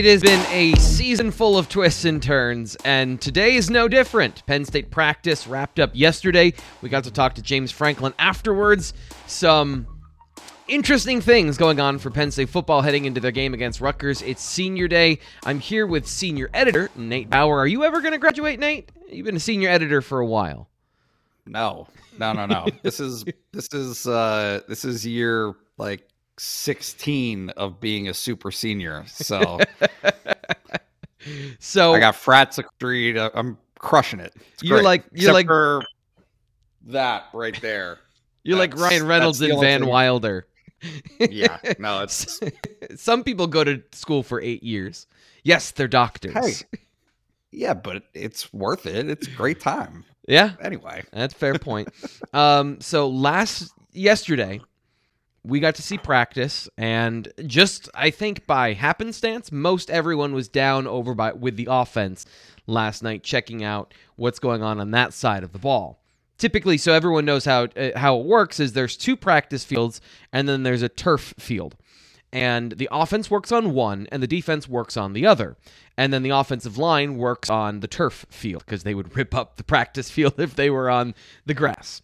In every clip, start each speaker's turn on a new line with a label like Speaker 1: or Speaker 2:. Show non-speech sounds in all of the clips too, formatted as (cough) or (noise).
Speaker 1: It has been a season full of twists and turns, and today is no different. Penn State practice wrapped up yesterday. We got to talk to James Franklin afterwards. Some interesting things going on for Penn State football heading into their game against Rutgers. It's senior day. I'm here with senior editor Nate Bauer. Are you ever going to graduate, Nate? You've been a senior editor for a while.
Speaker 2: No, no, no, no. this is this is uh this is year like 16 of being a super senior. So (laughs)
Speaker 1: so
Speaker 2: I got frat secretary. I'm crushing it. It's
Speaker 1: you're
Speaker 2: great.
Speaker 1: like you're
Speaker 2: Except
Speaker 1: like
Speaker 2: that right there.
Speaker 1: you're like Ryan Reynolds and Van
Speaker 2: thing-
Speaker 1: Wilder.
Speaker 2: Yeah, no, (laughs) it's
Speaker 1: Some people go to school for eight years. Yes, they're doctors.
Speaker 2: hey, yeah, but it's worth it. It's a great time.
Speaker 1: Yeah,
Speaker 2: Anyway,
Speaker 1: that's a fair point. um, so last yesterday, we got to see practice, and just I think by happenstance, most everyone was down over by with the offense last night, checking out what's going on on that side of the ball. Typically, so everyone knows how uh, how it works is there's two practice fields, and then there's a turf field. And the offense works on one and the defense works on the other. And then the offensive line works on the turf field because they would (laughs) rip up the practice (laughs) field if they were on the grass.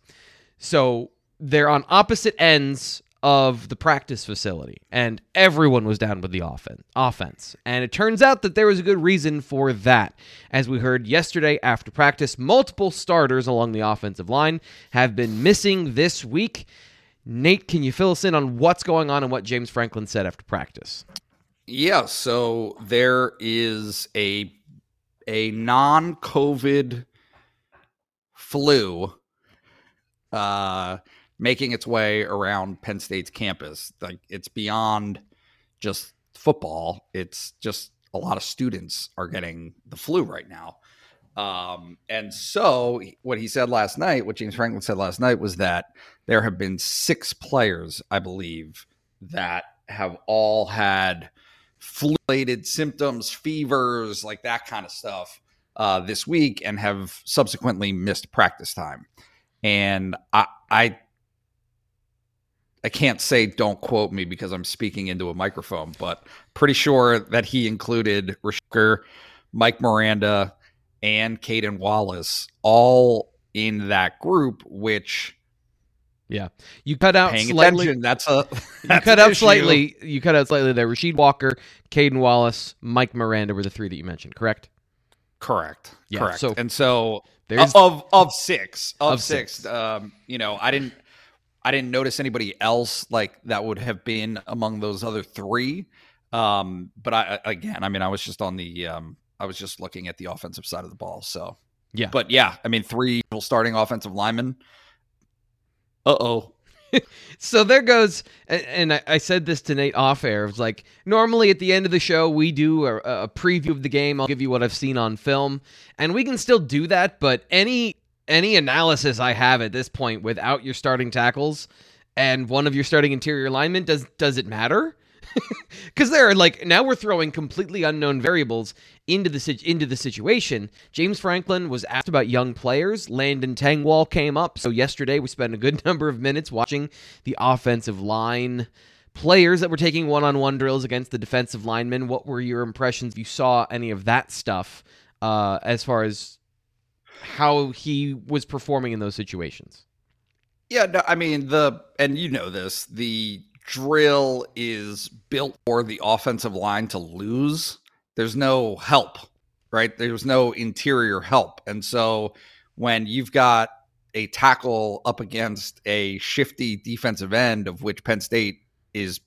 Speaker 1: So they're on opposite ends of the practice facility and everyone was down with the offen- offense and it turns out that there was a good reason for that as we heard yesterday after practice multiple starters along the offensive line have been missing this week Nate, can you fill us in on what's going on and what James Franklin said after practice?
Speaker 2: yeah. So there is a a non-COVID flu uh, making its way around Penn State's campus. Like it's beyond just football. It's just a lot of students are getting the flu right now. Um, and so what he said last night, what James Franklin said last night was that there have been six players, I believe, that have all had flu-related symptoms, fevers, like that kind of stuff uh, this week, and have subsequently missed practice time. And I, I, I can't say don't quote me because I'm speaking into a microphone, but pretty sure that he included Rashker, Mike Miranda, and Caedan Wallace all in that group, which
Speaker 1: Yeah, you cut out
Speaker 2: paying
Speaker 1: slightly.
Speaker 2: attention, that's a (laughs)
Speaker 1: You cut out
Speaker 2: issue.
Speaker 1: slightly. You cut out slightly there. Rasheed Walker, Caedan Wallace, Mike Miranda were the three that you mentioned, correct?
Speaker 2: Correct.
Speaker 1: Yeah,
Speaker 2: Correct.
Speaker 1: so
Speaker 2: and so
Speaker 1: There's
Speaker 2: of of six of,
Speaker 1: Of
Speaker 2: six,
Speaker 1: six.
Speaker 2: um you know i didn't i didn't notice anybody else like that would have been among those other three um but i again i mean i was just on the um i was just looking at the offensive side of the ball so
Speaker 1: Yeah.
Speaker 2: but yeah i mean three starting offensive linemen uh-oh (laughs)
Speaker 1: So there goes, and, and I, I said this to Nate off air. It was like normally at the end of the show we do a, a preview of the game. I'll give you what I've seen on film, and we can still do that. But any any analysis I have at this point without your starting tackles and one of your starting interior linemen does does it matter? (laughs) Because there are like now we're throwing completely unknown variables into the into the situation. James Franklin was asked about young players. Landon Tengwall came up. So yesterday we spent a good (laughs) number of minutes watching the offensive line players that were taking one-on-one drills against the defensive linemen. What were your impressions if you saw any of that stuff uh, as far as how he was performing in those situations?
Speaker 2: Yeah, no, I mean the and you know this, the drill is built for the offensive line to lose. There's no help, right? There's no interior help. And so when you've got a tackle up against a shifty defensive end of which Penn State is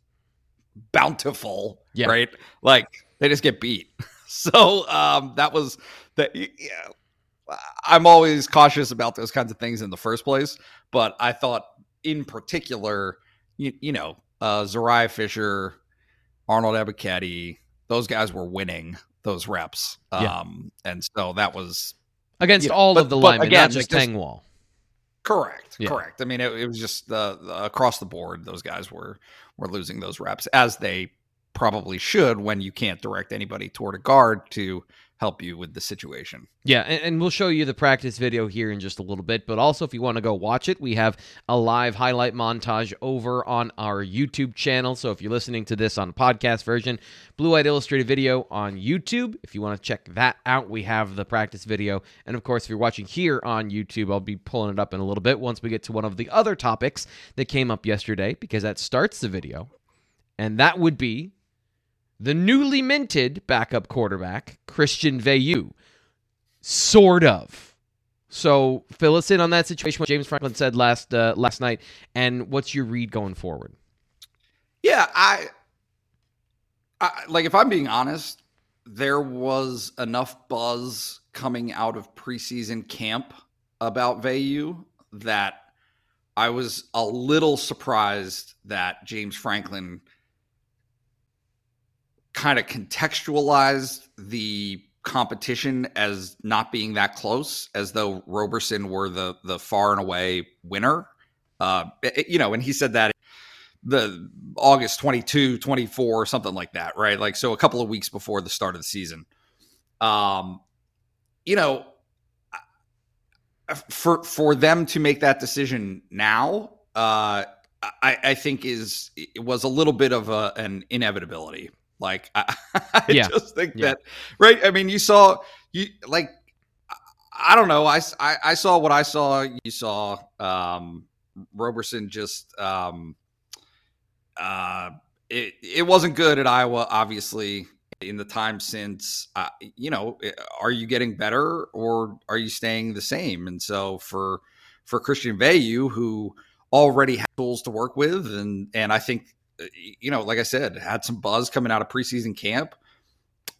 Speaker 2: bountiful,
Speaker 1: Yeah.
Speaker 2: right? Like they just get beat. (laughs) So um that was the yeah, I'm always cautious about those kinds of things in the first place, but I thought in particular, you, you know, uh, Zuriah Fisher, Arnold Ebiketie, those guys were winning those reps.
Speaker 1: Yeah.
Speaker 2: Um, and so that was
Speaker 1: Against
Speaker 2: You know,
Speaker 1: all
Speaker 2: but-
Speaker 1: of the linemen,
Speaker 2: again,
Speaker 1: not just Tengwall.
Speaker 2: correct.
Speaker 1: Yeah.
Speaker 2: Correct. I mean, it, it was just uh, across the board. Those guys were were losing those reps as they probably should when you can't direct anybody toward a guard to help you with the situation.
Speaker 1: Yeah, and, and, we'll show you the practice video here in just a little bit. But also, if you want to go watch it, we have a live highlight montage over on our YouTube channel. So if you're listening to this on podcast version, Blue White Illustrated video on YouTube. If you want to check that out, we have the practice video. And of course, if you're watching here on YouTube, I'll be pulling it up in a little bit once we get to one of the other topics that came up yesterday, because that starts the video. And that would be the newly minted backup quarterback, Christian Veilleux. Sort of. So fill us in on that situation. What James Franklin said last uh, last night, and what's your read going forward?
Speaker 2: Yeah, I, I like if I'm being honest, there was enough buzz coming out of preseason camp about Veilleux that I was a little surprised that James Franklin kind of contextualized the competition as not being that close, as though Roberson were the the far and away winner. Uh, it, you know, and he said that the August 22, 24, something like that, right? Like so a couple of weeks before the start of the season. Um, you know, for for them to make that decision now, uh, I, I think is it was a little bit of a, an inevitability like (laughs) I, I yeah. just think yeah. that right. I mean, you saw you like I don't know. I, I, I saw what I saw. You saw um, Roberson just um, uh, it it wasn't good at Iowa. Obviously, in the time since, uh, you know, eh, are you getting better or are you staying the same? And so for for Christian Veilleux, who already has tools to work with, and and I think you know, like I said, had some buzz coming out of preseason camp.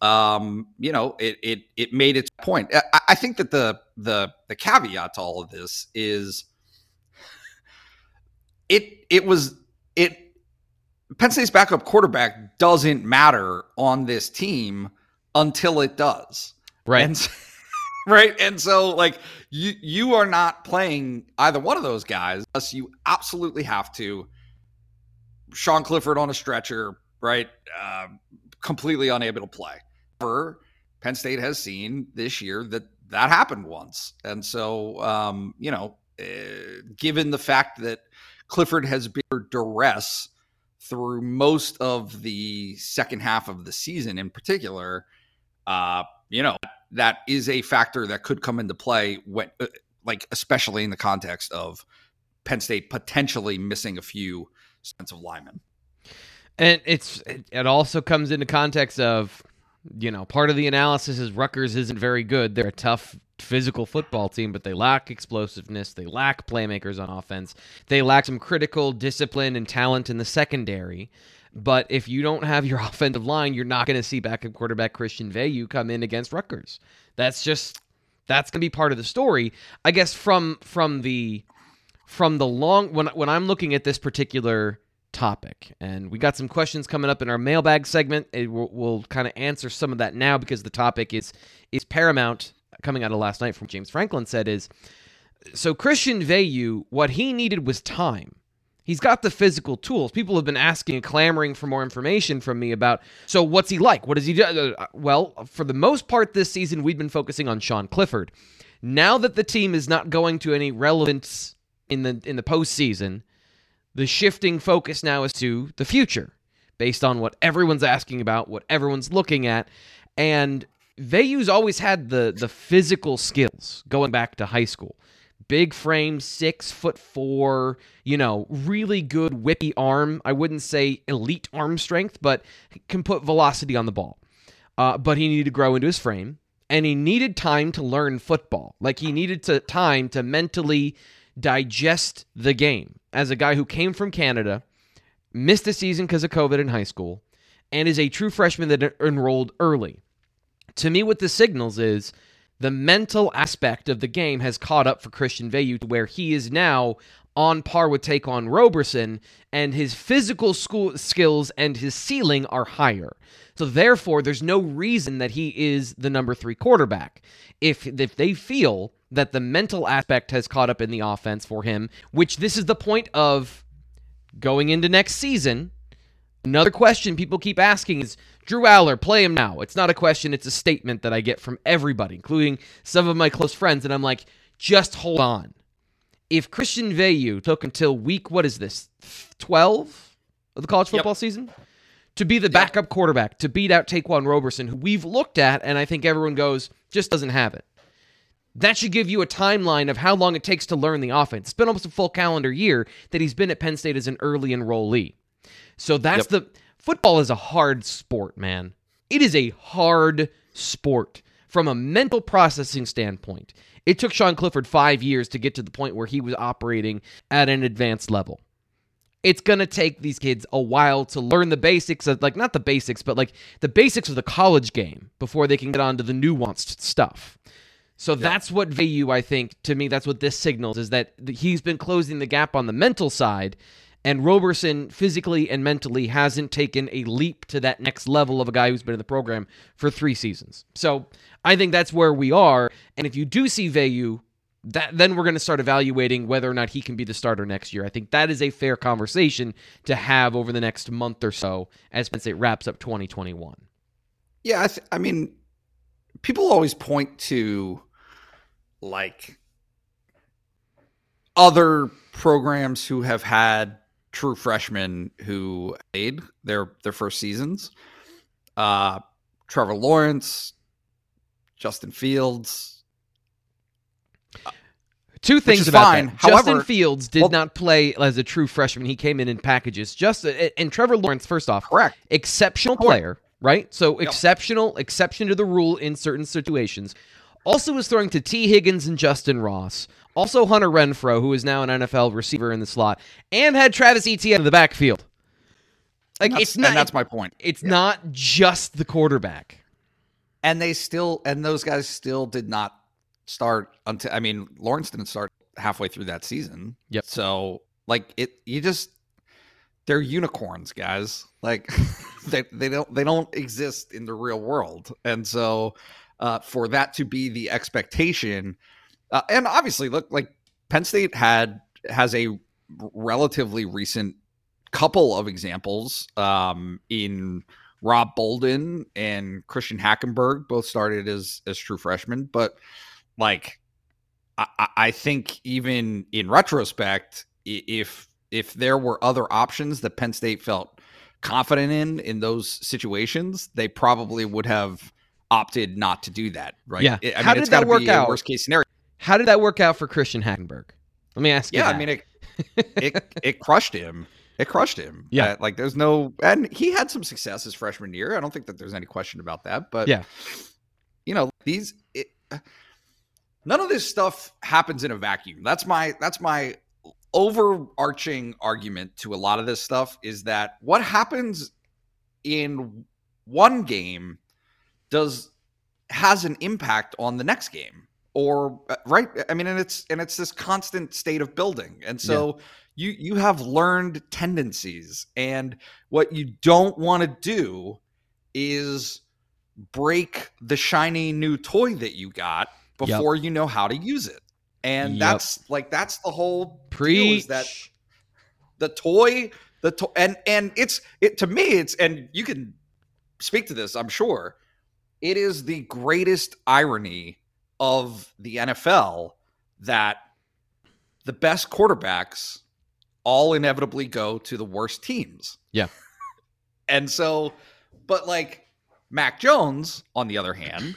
Speaker 2: Um, you know, it it it made its point. I, I think that the the the caveat to all of this is (laughs) it it was it Penn State's backup quarterback doesn't matter on this team until it does.
Speaker 1: Right.
Speaker 2: And, (laughs) right. And so like you you are not playing either one of those guys unless you absolutely have to Sean Clifford on a stretcher, right? Uh, completely unable to play. However, Penn State has seen this year that that happened once. And so, um, you know, uh, given the fact that Clifford has been duress through most of the second half of the season in particular, uh, you know, that is a factor that could come into play when, uh, like, especially in the context of Penn State potentially missing a few defensive lineman.
Speaker 1: And it's it also comes into context of you know part of the analysis is Rutgers isn't very good. They're a tough physical football team, but they lack explosiveness. They lack playmakers on offense. They lack some critical discipline and talent in the secondary. But if you don't have your (laughs) offensive line, you're not going to see backup quarterback Christian Veilleux come in against Rutgers. That's just that's going to be part of the story. I guess from from the from the long when when I'm looking at this particular topic, and we got some questions coming up in our mailbag segment. It, we'll, we'll kind of answer some of that now because the topic is is paramount. Coming out of last night from James Franklin said is so Christian Veilleux, what he needed was time. He's got the physical tools. People have been asking and clamoring for more information from me about so what's he like? What does he do? Uh, well, for the most part this season, we've been focusing on Sean Clifford. Now that the team is not going to any relevance in the in the postseason, the shifting focus now is to the future, based on what everyone's asking about, what everyone's looking at, and Veilleux's always had the the physical skills going back to high school. Big frame, six foot four, you know, really good whippy arm. I wouldn't say elite arm strength, but can put velocity on the ball. Uh, but he needed to grow into his frame, and he needed time to learn football. Like he needed to time to mentally digest the game as a guy who came from Canada, missed a season because of COVID in high school, and is a true freshman that enrolled early. To me, what this signals is the mental aspect of the game has caught up for Christian Veilleux to where he is now on par with Ta'Quan Roberson, and his physical school skills and his ceiling are higher. So therefore, there's no reason that he is the number three quarterback. If if they feel that the mental aspect has caught up in the offense for him, which this is the point of going into next season. Another question people keep asking is Drew Allar, play him now. It's not a question, it's a statement that I get from everybody, including some of my close friends. And I'm like, just hold on. If Christian Veilleux took until week, what is this, 12 of the college football yep. season? To be the backup yep. quarterback, to beat out Ta'Quan Roberson, who we've looked at, and I think everyone goes, just doesn't have it. That should give you a timeline of how long it takes to learn the offense. It's been almost a full calendar year that he's been at Penn State as an early enrollee. So that's yep. the football is a hard sport, man. It is a hard sport from a mental processing standpoint. It took Sean Clifford five years to get to the point where he was operating at an advanced level. It's going to take these kids a while to learn the basics of, like, not the basics, but like the basics of the college game before they can get on to the nuanced stuff. So that's what Veilleux, I think, to me, that's what this signals is that he's been closing the gap on the mental side and Roberson, physically and mentally, hasn't taken a leap to that next level of a guy who's been in the program for three seasons. So I think that's where we are. And if you do see Veilleux, that then we're going to start evaluating whether or not he can be the starter next year. I think that is a fair conversation to have over the next month or so as Penn State wraps up 2021.
Speaker 2: Yeah, I, th- I mean, people always point to like other programs who have had true freshmen who made their their first seasons. Uh, Trevor Lawrence, Justin Fields.
Speaker 1: Two things about fine. that. However, Justin Fields did well, not play as a true freshman. He came in in packages. Just and Trevor Lawrence, first off,
Speaker 2: correct,
Speaker 1: exceptional correct. player, right? So yep. exceptional, exception to the rule in certain situations. Also was throwing to Tee Higgins and Justyn Ross. Also Hunter Renfrow, who is now an NFL receiver in the slot, and had Travis Etienne in the backfield.
Speaker 2: Like it's not. that's my point.
Speaker 1: It's yeah. not just the quarterback.
Speaker 2: And they still, and those guys still did not start until. I mean, Lawrence didn't start halfway through that season.
Speaker 1: Yep.
Speaker 2: So like it, you just they're unicorns, guys. Like (laughs) they they don't they don't exist in the real world, and so uh, for that to be the expectation. Uh, and obviously, look like Penn State had has a relatively recent couple of examples um, in Rob Bolden and Christian Hackenberg, both started as as true freshmen, but like I, I think even in retrospect, if if there were other options that Penn State felt confident in in those situations, they probably would have opted not to do that, right?
Speaker 1: Yeah. I mean, How did that work out?
Speaker 2: Worst case scenario.
Speaker 1: How did that work out for Christian Hackenberg? Let me ask
Speaker 2: you.
Speaker 1: Yeah.
Speaker 2: I mean, it, (laughs) it it crushed him. It crushed him.
Speaker 1: Yeah,
Speaker 2: uh, like there's no, and he had some success his freshman year. I don't think that there's any question about that. But
Speaker 1: yeah,
Speaker 2: you know, these it, none of this stuff happens in a vacuum. That's my that's my overarching argument to a lot of this stuff is that what happens in one game does has an impact on the next game or uh, right i mean and it's and it's this constant state of building and so yeah. you you have learned tendencies and what you don't want to do is break the shiny new toy that you got before yep. you know how to use it and yep. that's like that's the whole
Speaker 1: Preach.
Speaker 2: that the toy the toy and and it's it to me it's and you can speak to this i'm sure it is the greatest irony of the NFL that the best quarterbacks all inevitably go to the worst teams.
Speaker 1: Yeah. (laughs)
Speaker 2: and so, but like Mac Jones, on the other hand,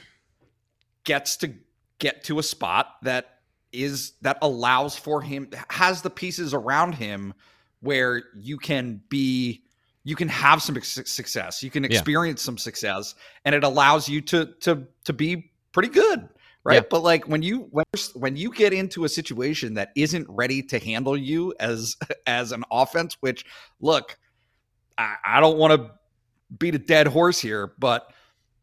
Speaker 2: gets to get to a spot that is that allows for him has the pieces around him where you can be you can have some success you can experience yeah. some success and it allows you to to to be pretty good right yeah. but like when you when, when you get into a situation that isn't ready to handle you as (laughs) as an offense which look i, I don't want to beat a dead horse here but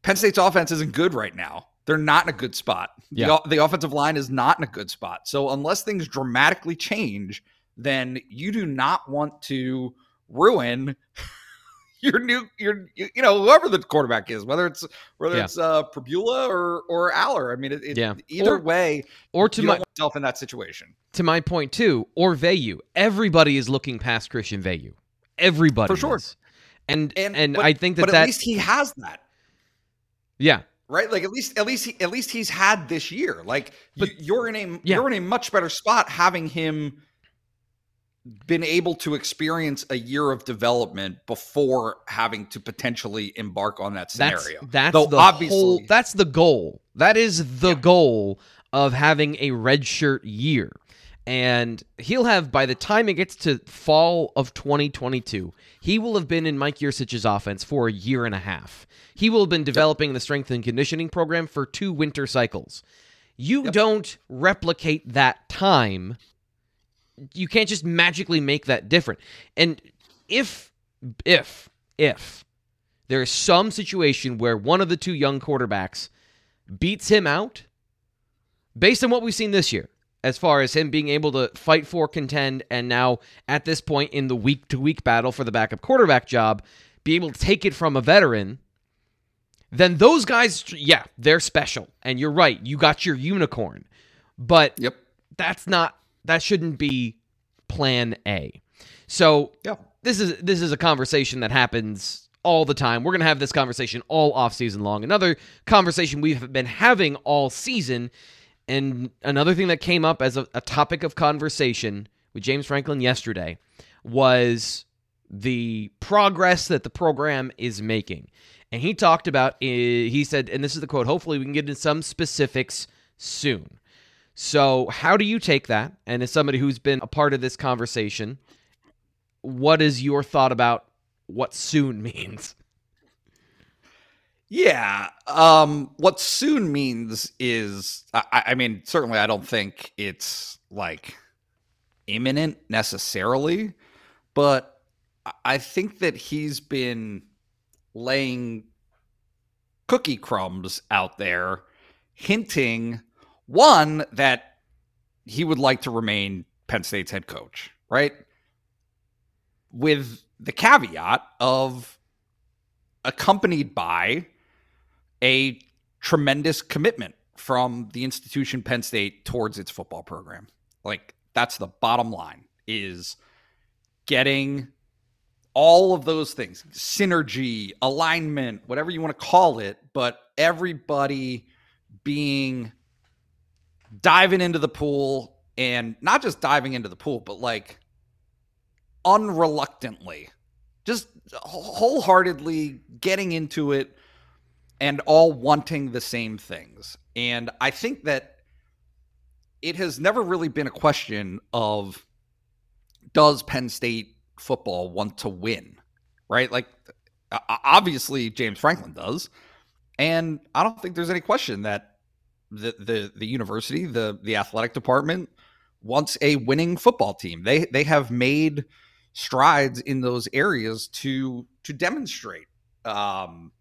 Speaker 2: penn state's offense isn't good right now they're not in a good spot
Speaker 1: yeah.
Speaker 2: the, the offensive line is not in a good spot so unless things dramatically change then you do not want to ruin your new your you know whoever the quarterback is, whether it's whether yeah. it's uh Pribula or or Allar. I mean, it, it,
Speaker 1: yeah.
Speaker 2: Either
Speaker 1: or,
Speaker 2: way,
Speaker 1: or to my
Speaker 2: myself in that situation.
Speaker 1: To my point too, or Veilleux. Everybody is looking past Christian Veilleux. Everybody
Speaker 2: for sure.
Speaker 1: Is. And and,
Speaker 2: And, but-
Speaker 1: I think that
Speaker 2: but at
Speaker 1: that
Speaker 2: least he has that.
Speaker 1: yeah.
Speaker 2: right? Like at least, at least, he, at least he's had this year. Like
Speaker 1: But-
Speaker 2: you, you're in a
Speaker 1: Yeah.
Speaker 2: you're in a much better spot having him been able to experience a year of development before having to potentially embark on that scenario.
Speaker 1: that's
Speaker 2: Though
Speaker 1: the
Speaker 2: obviously-
Speaker 1: whole that's the goal. That is the
Speaker 2: Yeah.
Speaker 1: goal of having a redshirt year. And he'll have by the time it gets to fall of 2022, he will have been in Mike Yurcich's offense for a year and a half. He will have been developing the strength and conditioning program for two winter cycles. You
Speaker 2: Yep.
Speaker 1: don't replicate that time. You can't just magically make that different. And if if if there is some situation where one of the two young quarterbacks beats him out based on what we've seen this year as far as him being able to fight for contend and now at this point in the week to week battle for the backup quarterback job be able to take it from a veteran then those guys yeah they're special and you're right you got your unicorn but
Speaker 2: Yep.
Speaker 1: that's not that shouldn't be plan A so
Speaker 2: Yeah.
Speaker 1: this is this is a conversation that happens all the time. We're going to have this conversation all off season long. Another conversation we've been having all season and another thing that came up as a, a topic of conversation with James Franklin yesterday was the progress that the program is making. And he talked about eh, he said and this is the quote, hopefully we can get into some specifics soon. So, how do you take that? And as somebody who's been a part of this conversation, what is your thought about what soon (laughs) means?
Speaker 2: Yeah. Um, what soon means is, I, I mean, certainly I don't think it's like imminent necessarily, but I- think that he's been laying cookie crumbs out there, hinting one that he would like to remain Penn State's head coach, right? With the caveat of accompanied by a tremendous commitment from the institution Penn State towards its football program. Like that's the bottom line is getting all of those things, synergy, alignment, whatever you want to call it, but everybody being diving into the pool and not just diving into the pool, but like unreluctantly, just wholeheartedly getting into it and all wanting the same things. And I think that it has never really been a question of does Penn State football want to win, right? Like, obviously, James Franklin does. And I don't think there's any question that the the the university, the the athletic department wants a winning football team. They they have made strides in those areas to to demonstrate um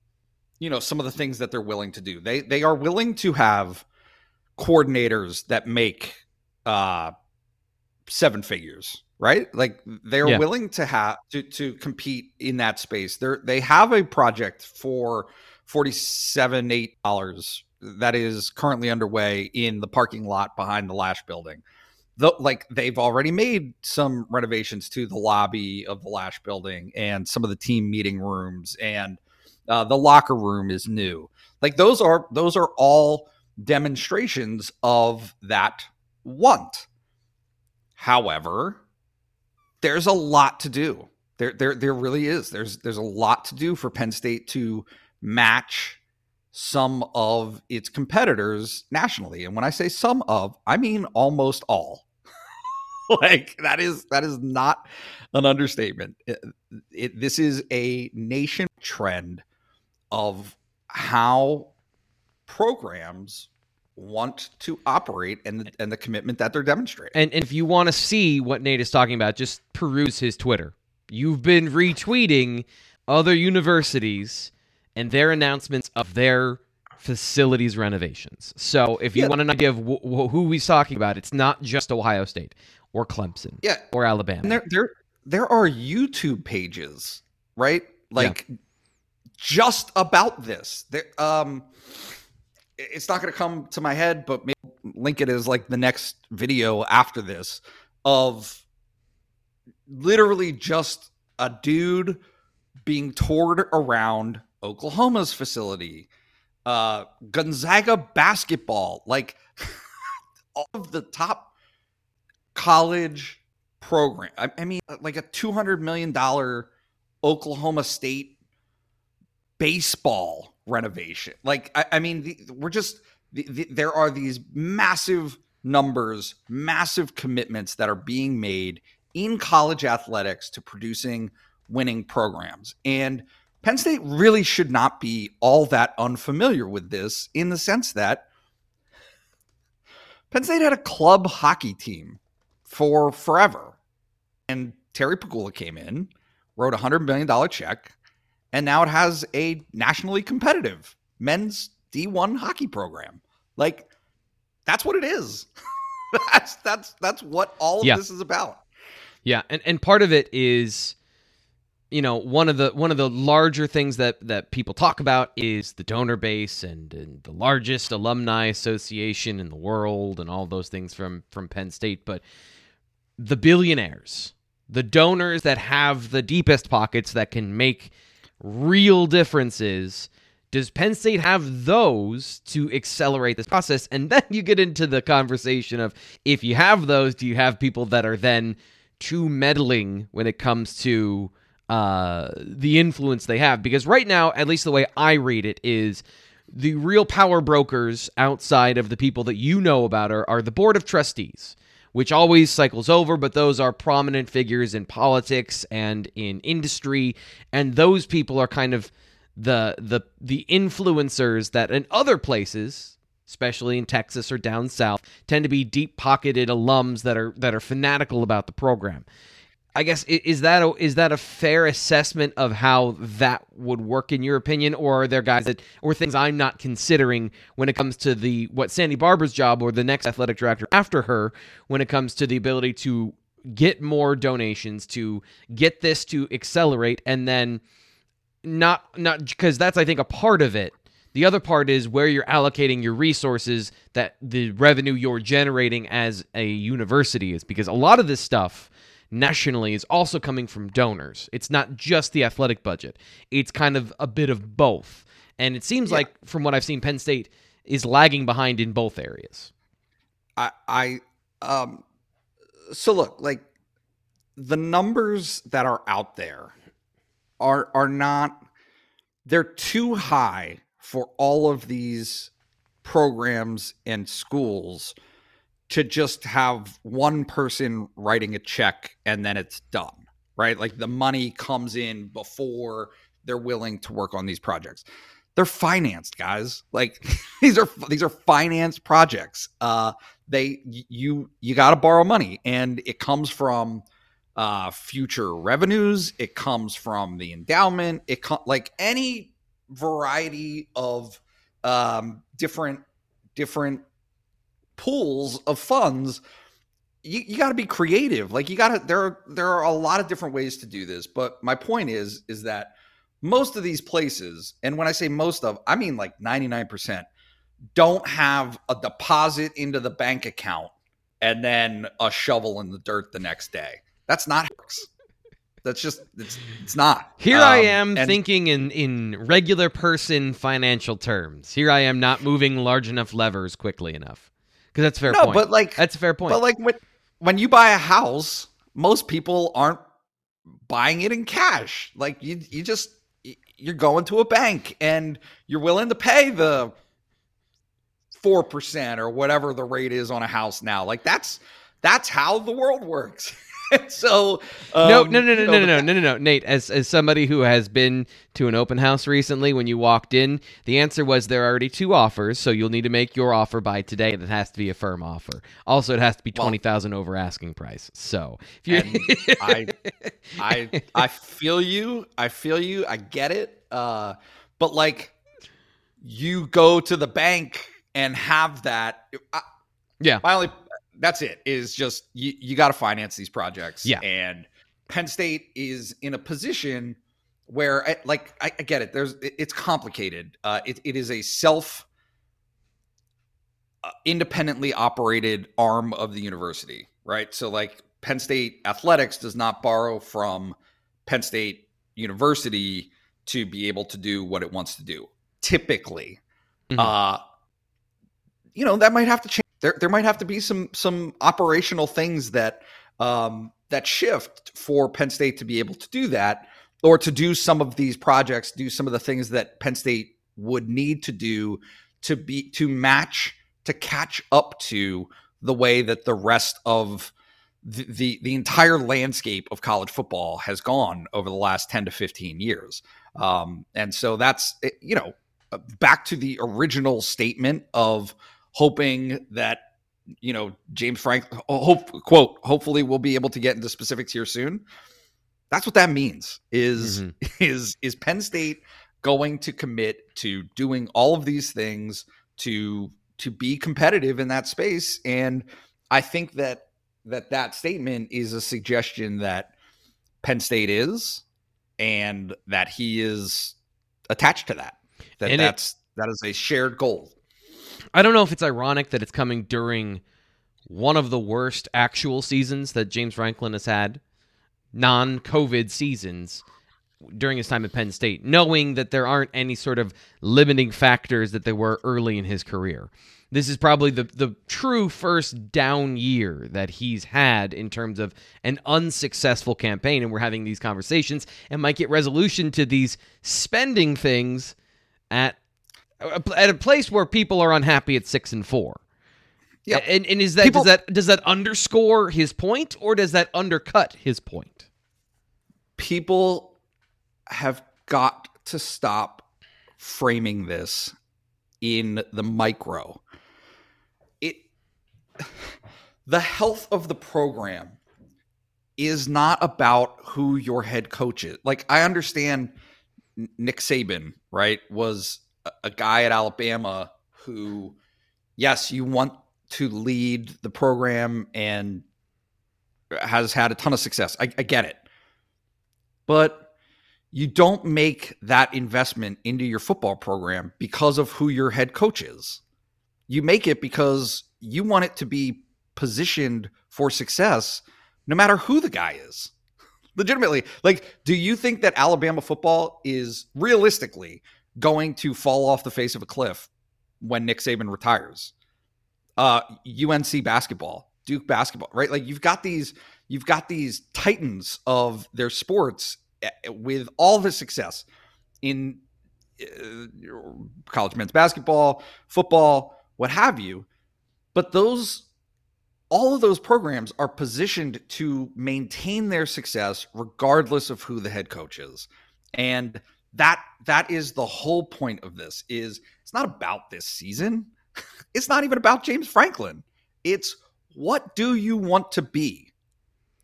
Speaker 2: you know some of the things that they're willing to do. They they are willing to have coordinators that make uh seven figures, right? Like they're
Speaker 1: Yeah.
Speaker 2: willing to have to to compete in that space. They're they have a project for forty seven eight dollars that is currently underway in the parking lot behind the Lasch building. Though, like they've already made some renovations to the lobby of the Lasch building and some of the team meeting rooms and uh, the locker room is new. Like those are those are all demonstrations of that want. However, there's a lot to do. There, there, there really is. There's, there's a lot to do for Penn State to match some of its competitors nationally. And when I say some of, I mean almost all. (laughs) like that is that is not an understatement. It, it, this is a nation trend of how programs want to operate and the, and the commitment that they're demonstrating.
Speaker 1: And, and if you want to see what Nate is talking about, just peruse his Twitter. You've been retweeting other universities and their announcements of their facilities renovations. So if you
Speaker 2: Yeah.
Speaker 1: want an idea of wh- wh- who he's talking about, it's not just Ohio State or Clemson
Speaker 2: Yeah,
Speaker 1: or Alabama.
Speaker 2: and there there there are YouTube pages, right? Like just about this. There um it's not going to come to my head, but maybe link it as like the next video after this of literally just a dude being toured around Oklahoma's facility, uh, Gonzaga basketball, like (laughs) all of the top college program. I, I mean, like a two hundred million dollar Oklahoma State baseball renovation. Like, I, I mean, the, we're just the, the, there are these massive numbers, massive commitments that are being made in college athletics to producing winning programs. And Penn State really should not be all that unfamiliar with this in the sense that Penn State had a club hockey team for forever. And Terry Pegula came in, wrote a $100 million check, and now it has a nationally competitive men's D1 hockey program. Like, that's what it is. (laughs) that's that's that's what all of
Speaker 1: Yeah.
Speaker 2: this is about.
Speaker 1: Yeah, and and part of it is you know, one of the one of the larger things that that people talk about is the donor base and, and the largest alumni association in the world and all those things from from Penn State, but the billionaires, the donors that have the deepest pockets that can make real differences does Penn State have those to accelerate this process? And then you get into the conversation of if you have those, do you have people that are then too meddling when it comes to uh, the influence they have? Because right now, at least the way I read it, is the real power brokers outside of the people that you know about are, are the board of trustees which always cycles over, but those are prominent figures in politics and in industry, and those people are kind of the the the influencers that in other places, especially in Texas or down south, tend to be deep pocketed alums that are that are fanatical about the program. I guess is that a, is that a fair assessment of how that would work in your opinion, or are there guys that or things I'm not considering when it comes to the what Sandy Barbour's job or the next athletic director after her when it comes to the ability to get more donations to get this to accelerate and then not not because that's I think a part of it. The other part is where you're allocating your resources that the revenue you're generating as a university is because a lot of this stuff nationally is also coming from donors. It's not just the athletic budget. It's kind of a bit of both. And it seems
Speaker 2: Yeah.
Speaker 1: like from what I've seen Penn State is lagging behind in both areas.
Speaker 2: I I um so look, like the numbers that are out there are are not they're too high for all of these programs and schools to just have one person writing a check and then it's done, right? Like the money comes in before they're willing to work on these projects. They're financed, guys. Like (laughs) these are these are financed projects. Uh they you you got to borrow money and it comes from uh future revenues, it comes from the endowment, it co- like any variety of um different different pools of funds you, you got to be creative like you got to there are there are a lot of different ways to do this but my point is is that most of these places and when i say most of i mean like 99% don't have a deposit into the bank account and then a shovel in the dirt the next day that's not how it works that's just it's it's not
Speaker 1: Here I
Speaker 2: Um,
Speaker 1: am
Speaker 2: and-
Speaker 1: thinking in, in regular person financial terms. Here I am not moving large enough levers quickly enough. Because that's a fair
Speaker 2: no
Speaker 1: point.
Speaker 2: but like
Speaker 1: that's a fair point.
Speaker 2: But like when when you buy a house, most people aren't buying it in cash. Like you you just you're going to a bank and you're willing to pay the 4% or whatever the rate is on a house now. Like that's that's how the world works. (laughs) (laughs) so
Speaker 1: no,
Speaker 2: um,
Speaker 1: no, no, no,
Speaker 2: you know,
Speaker 1: no, no, no, no, no, Nate. As as somebody who has been to an open house recently, when you walked in, the answer was there are already two offers, so you'll need to make your offer by today, and it has to be a firm offer. Also, it has to be
Speaker 2: Well-
Speaker 1: twenty thousand over asking price. So if you,
Speaker 2: I (laughs) I I feel you. I feel you. I get it. Uh, but like, you go to the bank and have that. I,
Speaker 1: Yeah.
Speaker 2: My only. That's it. Is just you. You got to finance these projects.
Speaker 1: Yeah.
Speaker 2: And Penn State is in a position where, I- like, I, I get it. There's. it- It's complicated. Uh, it, it is a self. uh, Independently operated arm of the university, right? So, like, Penn State athletics does not borrow from Penn State university to be able to do what it wants to do. Typically,
Speaker 1: Mhm.
Speaker 2: uh, you know that might have to change. There, there might have to be some some operational things that um, that shift for Penn State to be able to do that, or to do some of these projects, do some of the things that Penn State would need to do to be to match to catch up to the way that the rest of the, the the entire landscape of college football has gone over the last 10 to 15 years. Um, and so that's eh, you know uh, back to the original statement of hoping that you know james frank hope quote hopefully we'll be able to get into specifics here soon. That's what that means is
Speaker 1: Mhm. (laughs)
Speaker 2: is is penn state going to commit to doing all of these things to to be competitive in that space? And i think that that that statement is a suggestion that penn state is and that he is attached to that that
Speaker 1: And it-
Speaker 2: that's that is a shared goal
Speaker 1: I don't know if it's ironic that it's coming during one of the worst actual seasons that James Franklin has had, non COVID seasons during his time at Penn State, knowing that there aren't any sort of limiting factors that there were early in his career. This is probably the, the true first down year that he's had in terms of an unsuccessful campaign. And we're having these conversations and might get resolution to these spending things at Uh, at a place where people are unhappy at six and four.
Speaker 2: Yeah.
Speaker 1: And, and is that
Speaker 2: People-
Speaker 1: does that does that underscore his point or does that undercut his point?
Speaker 2: people have got to stop framing this in the micro. It (sighs) the health of the program is not about who your head coach is. Like I understand Nick Saban, right, was a, guy at Alabama who yes, you want to lead the program and has had a ton of success. I, I get it but you don't make that investment into your football program because of who your head coach is. You make it because you want it to be positioned for success no matter who the guy is. (laughs) Legitimately, like, do you think that Alabama football is realistically going to fall off the face of a cliff when Nick Saban retires? Uh, UNC basketball, Duke basketball, right? Like, you've got these you've got these titans of their sports eh, with all the success in uh, college men's basketball, football, what have you. But those, all of those programs are positioned to maintain their success regardless of who the head coach is, and that that is the whole point of this. Is it's not about this season. (laughs) It's not even about James Franklin. It's what do you want to be,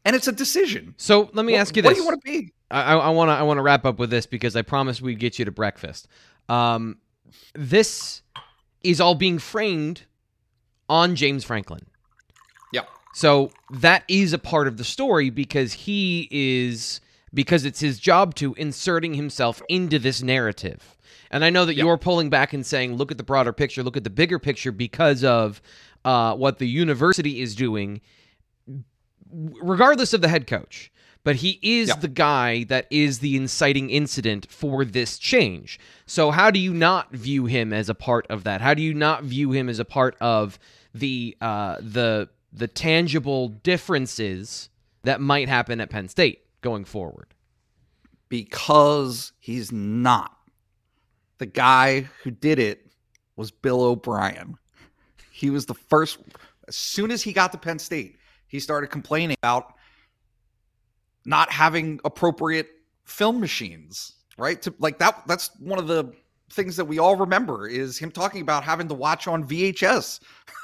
Speaker 2: and it's a decision.
Speaker 1: So let me
Speaker 2: What-
Speaker 1: ask you this.
Speaker 2: what do you want to be?
Speaker 1: I, I want to I want to wrap up with this because I promised we'd get you to breakfast. Um, this is all being framed on James Franklin.
Speaker 2: Yeah.
Speaker 1: So that is a part of the story because he is because it's his job to inserting himself into this narrative. And I know that
Speaker 2: Yep.
Speaker 1: you're pulling back and saying, look at the broader picture, look at the bigger picture because of uh, what the university is doing, regardless of the head coach. But he is
Speaker 2: Yep.
Speaker 1: the guy that is the inciting incident for this change. So how do you not view him as a part of that? How do you not view him as a part of the uh, the the tangible differences that might happen at Penn State going forward?
Speaker 2: because he's not. The guy who did it was Bill O'Brien. He was the first. As soon as he got to Penn State, he started complaining about not having appropriate film machines. Right to like that. That's one of the things that we all remember is him talking about having to watch on VHS.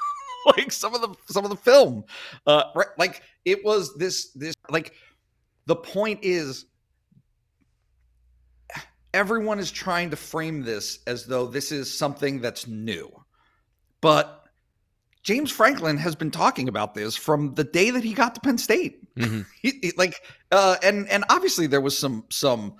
Speaker 2: (laughs) like some of the some of the film uh right, like it was this this like the point is everyone is trying to frame this as though this is something that's new. But James Franklin has been talking about this from the day that he got to Penn State.
Speaker 1: Mhm. (laughs)
Speaker 2: He, he- like uh and and obviously there was some some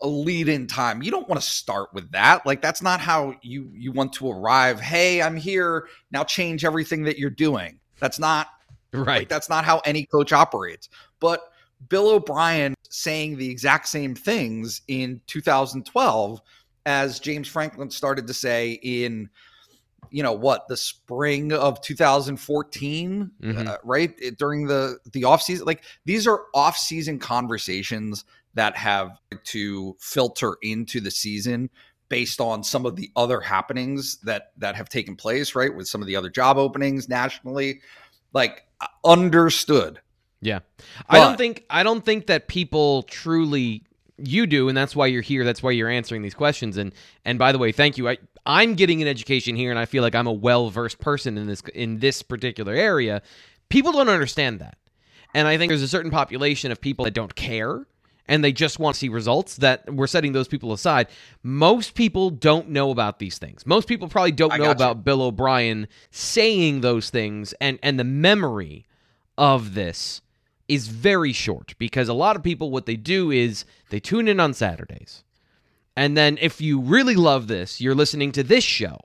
Speaker 2: lead in time. You don't want to start with that. Like that's not how you you want to arrive. Hey, I'm here. Now change everything that you're doing. That's not
Speaker 1: Right.
Speaker 2: like that's not how any coach operates. But Bill O'Brien saying the exact same things in 2012 as James Franklin started to say in you know what the spring of 2014
Speaker 1: Mhm.
Speaker 2: uh, right? It- during the the off season like these are off season conversations that have to filter into the season based on some of the other happenings that that have taken place right with some of the other job openings nationally. Like uh, understood
Speaker 1: Yeah. I don't think I don't think that people truly you do and that's why you're here that's why you're answering these questions. And and by the way thank you. I I'm getting an education here and I feel like I'm a well-versed person in this in this particular area. People don't understand that. And I think there's a certain population of people that don't care and they just want to see results that we're setting those people aside. Most people don't know about these things. Most people probably don't know
Speaker 2: got you.
Speaker 1: about Bill O'Brien saying those things and and the memory of this is very short because a lot of people what they do is they tune in on Saturdays. And then if you really love this, you're listening to this show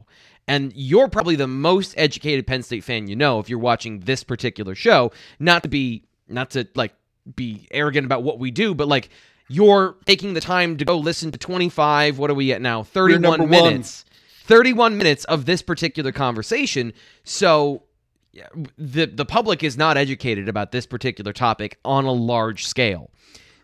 Speaker 1: and you're probably the most educated Penn State fan you know if you're watching this particular show, not to be not to like be arrogant about what we do, but like you're taking the time to go listen to 25, what are we at now? 31
Speaker 2: number one.
Speaker 1: minutes. 31 minutes of this particular conversation. So yeah, the the public is not educated about this particular topic on a large scale.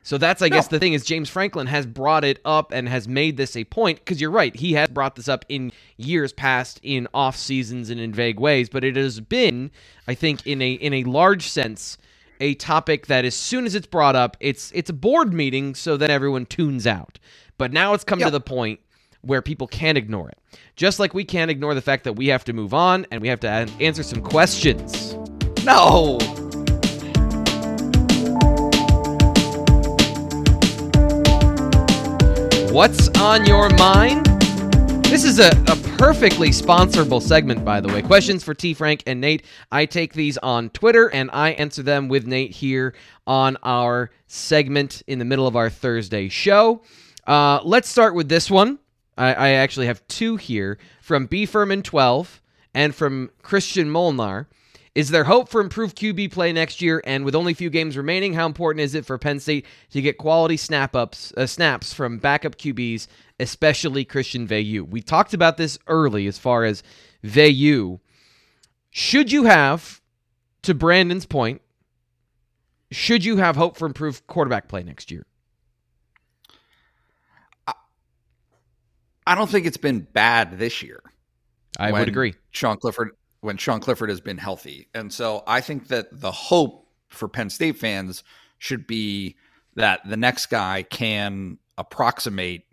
Speaker 1: So that's, I guess, the thing is James Franklin has brought it up and has made this a point because you're right. He has brought this up in years past in off seasons and in vague ways, but it has been, I think, in a in a large sense, a topic that as soon as it's brought up, it's it's a board meeting, so that everyone tunes out. But now it's come
Speaker 2: Yeah.
Speaker 1: to the point where people can't ignore it. Just like we can't ignore the fact that we have to move on and we have to answer some questions.
Speaker 2: no
Speaker 1: What's on your mind? This is a, a perfectly sponsorable segment, by the way. Questions for T. Frank and Nate. I take these on Twitter and I answer them with Nate here on our segment in the middle of our Thursday show. Uh, let's start with this one. I, I actually have two here from B. Furman 12 and from Christian Molnar. Is there hope for improved QB play next year? And with only a few games remaining, how important is it for Penn State to get quality snap ups, uh, snaps from backup QBs, especially Christian Veilleux? We talked about this early as far as Veilleux. Should you have, to Brandon's point, should you have hope for improved quarterback play next year?
Speaker 2: I don't think it's been bad this year
Speaker 1: I would agree.
Speaker 2: Sean Clifford when Sean Clifford has been healthy. And so I think that the hope for Penn State fans should be that the next guy can approximate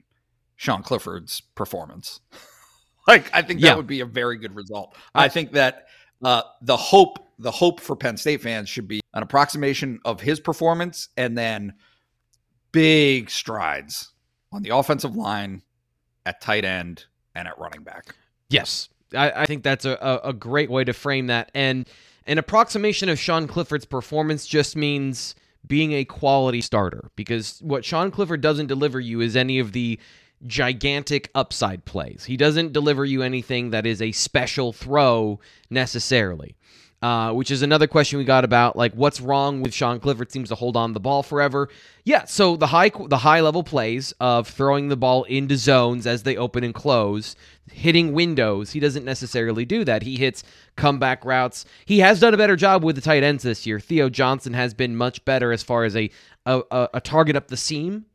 Speaker 2: Sean Clifford's performance. (laughs) like I think that
Speaker 1: Yeah.
Speaker 2: would be a very good result. I think that uh, the hope the hope for Penn State fans should be an approximation of his performance and then big strides on the offensive line, at tight end, and at running back.
Speaker 1: Yes, I, I think that's a, a, a great way to frame that. And an approximation of Sean Clifford's performance just means being a quality starter because what Sean Clifford doesn't deliver you is any of the gigantic upside plays. He doesn't deliver you anything that is a special throw necessarily. Uh, which is another question we got about like what's wrong with Sean Clifford seems to hold on the ball forever. Yeah, so the high the high level plays of throwing the ball into zones as they open and close, hitting windows, he doesn't necessarily do that. He hits comeback routes. He has done a better job with the tight ends this year. Theo Johnson has been much better as far as a a, a, a target up the seam,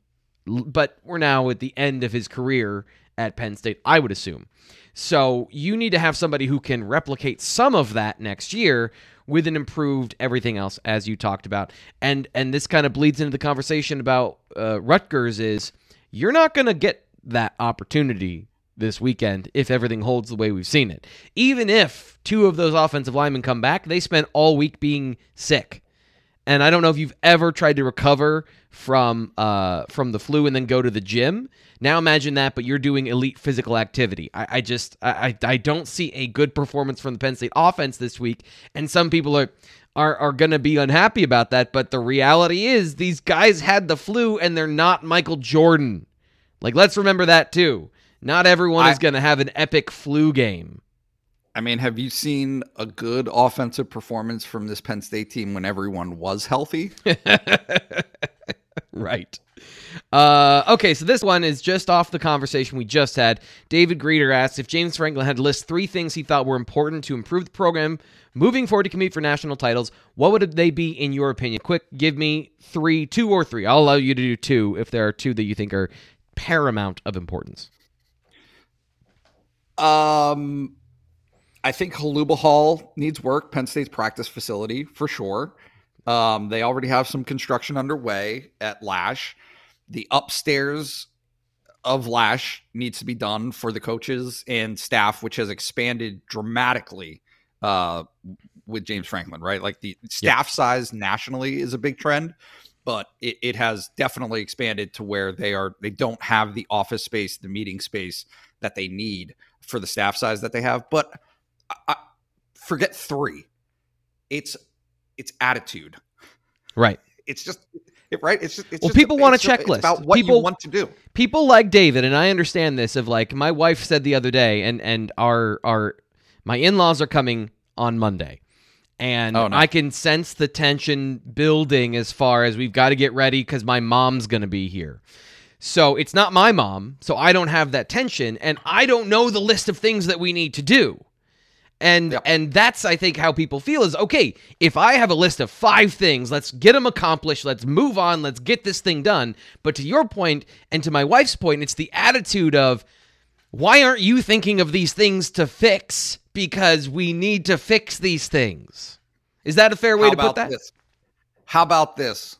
Speaker 1: but we're now at the end of his career at Penn State, I would assume. So you need to have somebody who can replicate some of that next year with an improved everything else, as you talked about. And and this kind of bleeds into the conversation about uh, Rutgers is you're not going to get that opportunity this weekend if everything holds the way we've seen it. Even if two of those offensive linemen come back, they spent all week being sick. And I don't know if you've ever tried to recover from uh, from the flu and then go to the gym. Now imagine that, but you're doing elite physical activity. I, I just I, I don't see a good performance from the Penn State offense this week, and some people are are are going to be unhappy about that. But the reality is, these guys had the flu, and they're not Michael Jordan. Like, let's remember that too. Not everyone
Speaker 2: I-
Speaker 1: is going to have an epic flu game.
Speaker 2: I mean, have you seen a good offensive performance from this Penn State team when everyone was healthy? (laughs)
Speaker 1: right. Uh, okay, so this one is just off the conversation we just had. David Greeter asked if James Franklin had to list three things he thought were important to improve the program moving forward to compete for national titles. What would they be in your opinion? Quick, give me three, two or three. I'll allow you to do two if there are two that you think are paramount of importance.
Speaker 2: Um, I think Holuba Hall needs work. Penn State's practice facility for sure. Um, they already have some construction underway at Lasch. The upstairs of Lasch needs to be done for the coaches and staff, which has expanded dramatically uh, with James Franklin, right? Like the staff size nationally is a big trend, but it, it has definitely expanded to where they are they don't have the office space, the meeting space that they need for the staff size that they have. But I, forget three. It's it's attitude.
Speaker 1: Right.
Speaker 2: It's just it, right. It's just it's
Speaker 1: well,
Speaker 2: just,
Speaker 1: people want a checklist.
Speaker 2: It's about what
Speaker 1: People-
Speaker 2: you want to do.
Speaker 1: people like David, and I understand this. Of like, my wife said the other day, and and our our my in laws are coming on Monday, and
Speaker 2: Oh, no.
Speaker 1: I can sense the tension building as far as we've got to get ready because my mom's gonna be here. So it's not my mom, so I don't have that tension, and I don't know the list of things that we need to do. And
Speaker 2: Yep.
Speaker 1: and that's I think how people feel is okay, if I have a list of 5 things, let's get them accomplished, let's move on, let's get this thing done. But to your point and to my wife's point, it's the attitude of why aren't you thinking of these things to fix because we need to fix these things. Is that a fair way
Speaker 2: How
Speaker 1: to put that?
Speaker 2: this? How about this?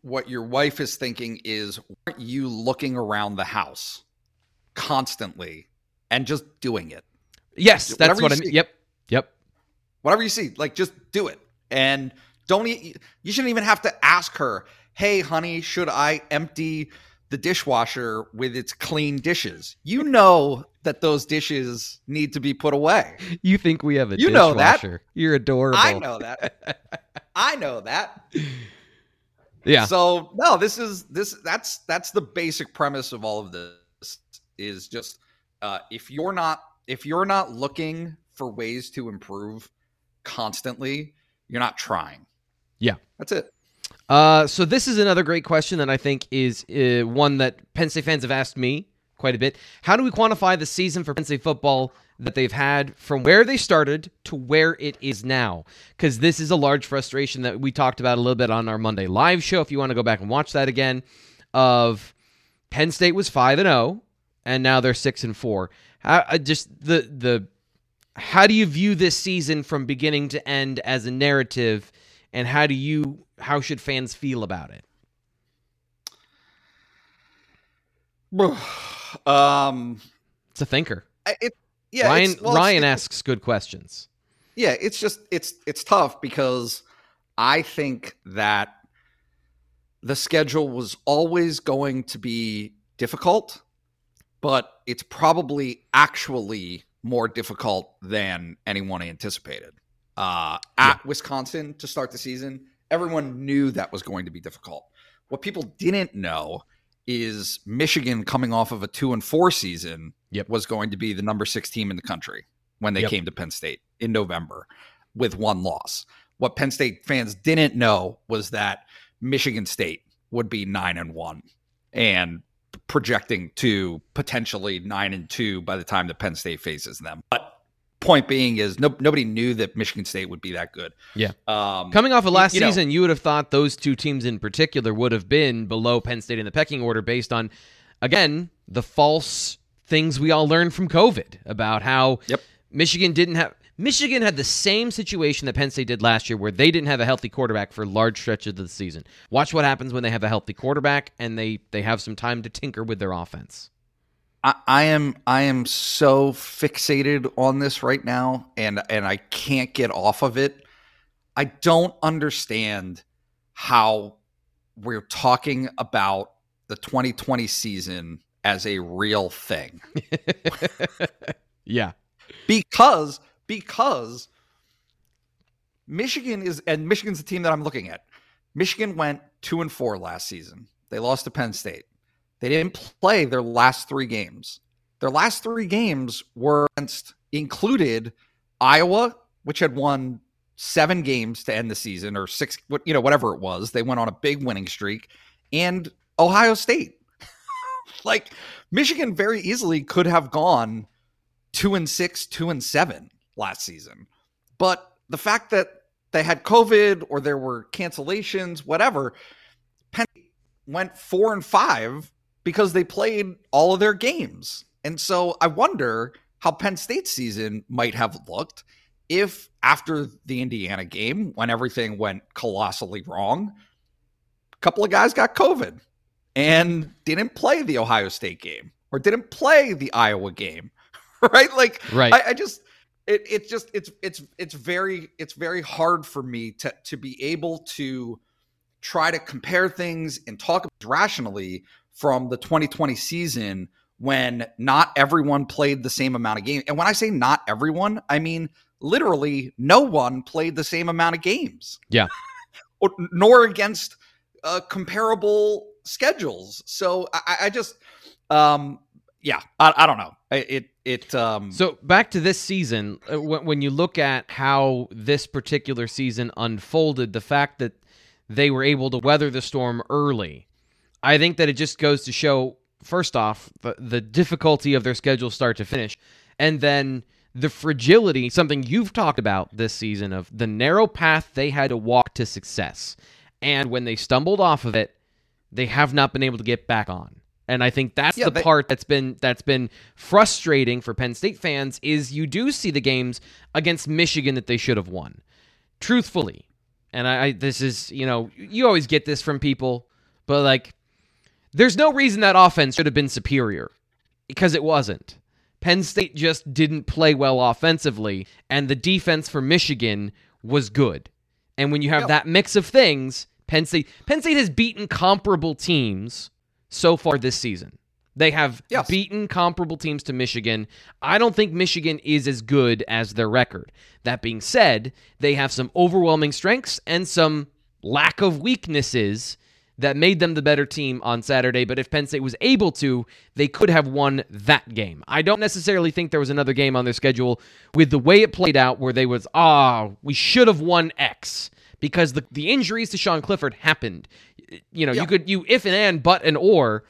Speaker 2: What your wife is thinking is, aren't you looking around the house constantly and just doing it?
Speaker 1: Yes, that's what I mean.
Speaker 2: see.
Speaker 1: Yep. Yep.
Speaker 2: Whatever you see, like just do it. And don't you shouldn't even have to ask her, "Hey, honey, should I empty the dishwasher with its clean dishes?" You know that those dishes need to be put away.
Speaker 1: You think we have a
Speaker 2: You know that.
Speaker 1: You're adorable.
Speaker 2: I know that. (laughs) I know that.
Speaker 1: Yeah.
Speaker 2: So no, this is this that's that's the basic premise of all of this is just uh, if you're not if you're not looking for ways to improve constantly, you're not trying.
Speaker 1: Yeah.
Speaker 2: That's it.
Speaker 1: Uh, so this is another great question that I think is uh, one that Penn State fans have asked me quite a bit. How do we quantify the season for Penn State football that they've had from where they started to where it is now? Because this is a large frustration that we talked about a little bit on our Monday live show. If you want to go back and watch that again, of Penn State was five and zero, and now they're six and four. How, uh, just the the how do you view this season from beginning to end as a narrative, and how do you how should fans feel about it? (sighs)
Speaker 2: um,
Speaker 1: It's a thinker.
Speaker 2: It yeah.
Speaker 1: Ryan
Speaker 2: well,
Speaker 1: Ryan asks good questions.
Speaker 2: yeah it's just it's it's tough because i think that the schedule was always going to be difficult but it's probably actually more difficult than anyone anticipated uh, at wisconsin to start the season everyone knew that was going to be difficult what people didn't know is michigan coming off of a two and four season
Speaker 1: Yep.
Speaker 2: was going to be the number six team in the country when they
Speaker 1: Yep.
Speaker 2: came to Penn State in November with one loss. What Penn State fans didn't know was that Michigan State would be 9 and 1 and projecting to potentially 9 and 2 by the time the Penn State faces them. But point being is no, nobody knew that Michigan State would be that good.
Speaker 1: Yeah.
Speaker 2: Um
Speaker 1: Coming off of last
Speaker 2: you know-
Speaker 1: season, you would have thought those two teams in particular would have been below Penn State in the pecking order based on, again, the false things we all learned from COVID about how
Speaker 2: Yep.
Speaker 1: Michigan didn't have. Michigan had the same situation that Penn State did last year, where they didn't have a healthy quarterback for large stretches of the season. Watch what happens when they have a healthy quarterback and they they have some time to tinker with their offense.
Speaker 2: I, I am I am so fixated on this right now and and I can't get off of it. I don't understand how we're talking about the 2020 season as a real thing. (laughs)
Speaker 1: yeah,
Speaker 2: Because because Michigan is and Michigan's the team that I'm looking at. Michigan went 2 and 4 last season. They lost to Penn State. They didn't play their last 3 games. Their last 3 games were against included Iowa, which had won seven games to end the season, or six, you know, whatever it was. They went on a big winning streak, and Ohio State. (laughs) like Michigan very easily could have gone two and six, two and seven last season. But the fact that they had COVID or there were cancellations, whatever, Penn went four and five because they played all of their games. And so I wonder how Penn State's season might have looked if after the Indiana game, when everything went colossally wrong, a couple of guys got COVID and didn't play the Ohio State game or didn't play the Iowa game. (laughs) right? Like
Speaker 1: right.
Speaker 2: I, I just it it's just it's it's it's very it's very hard for me to to be able to try to compare things and talk rationally from the 2020 season when not everyone played the same amount of games. And when I say not everyone, I mean literally no one played the same amount of games.
Speaker 1: Yeah. (laughs)
Speaker 2: or, nor against uh, comparable schedules. So I, I just, um, yeah, I, I don't know. It it um.
Speaker 1: So back to this season, uh, when, when you look at how this particular season unfolded, the fact that they were able to weather the storm early, I think that it just goes to show, first off, the, the difficulty of their schedule start to finish, and then the fragility, something you've talked about this season, of the narrow path they had to walk to success. And when they stumbled off of it, they have not been able to get back on. And I think that's yeah, the they, part that's been that's been frustrating for Penn State fans is you do see the games against Michigan that they should have won. Truthfully. And I, I this is, you know, you always get this from people, but like there's no reason that offense should have been superior because it wasn't. Penn State just didn't play well offensively, and the defense for Michigan was good. And when you have yep. that mix of things, Penn State Penn State has beaten comparable teams so far this season. They have yes. beaten comparable teams to Michigan. I don't think Michigan is as good as their record. That being said, they have some overwhelming strengths and some lack of weaknesses that made them the better team on Saturday. But if Penn State was able to, they could have won that game. I don't necessarily think there was another game on their schedule with the way it played out where they was, ah, we should have won X because the, the injuries to Sean Clifford happened you know, you could you if and and but and or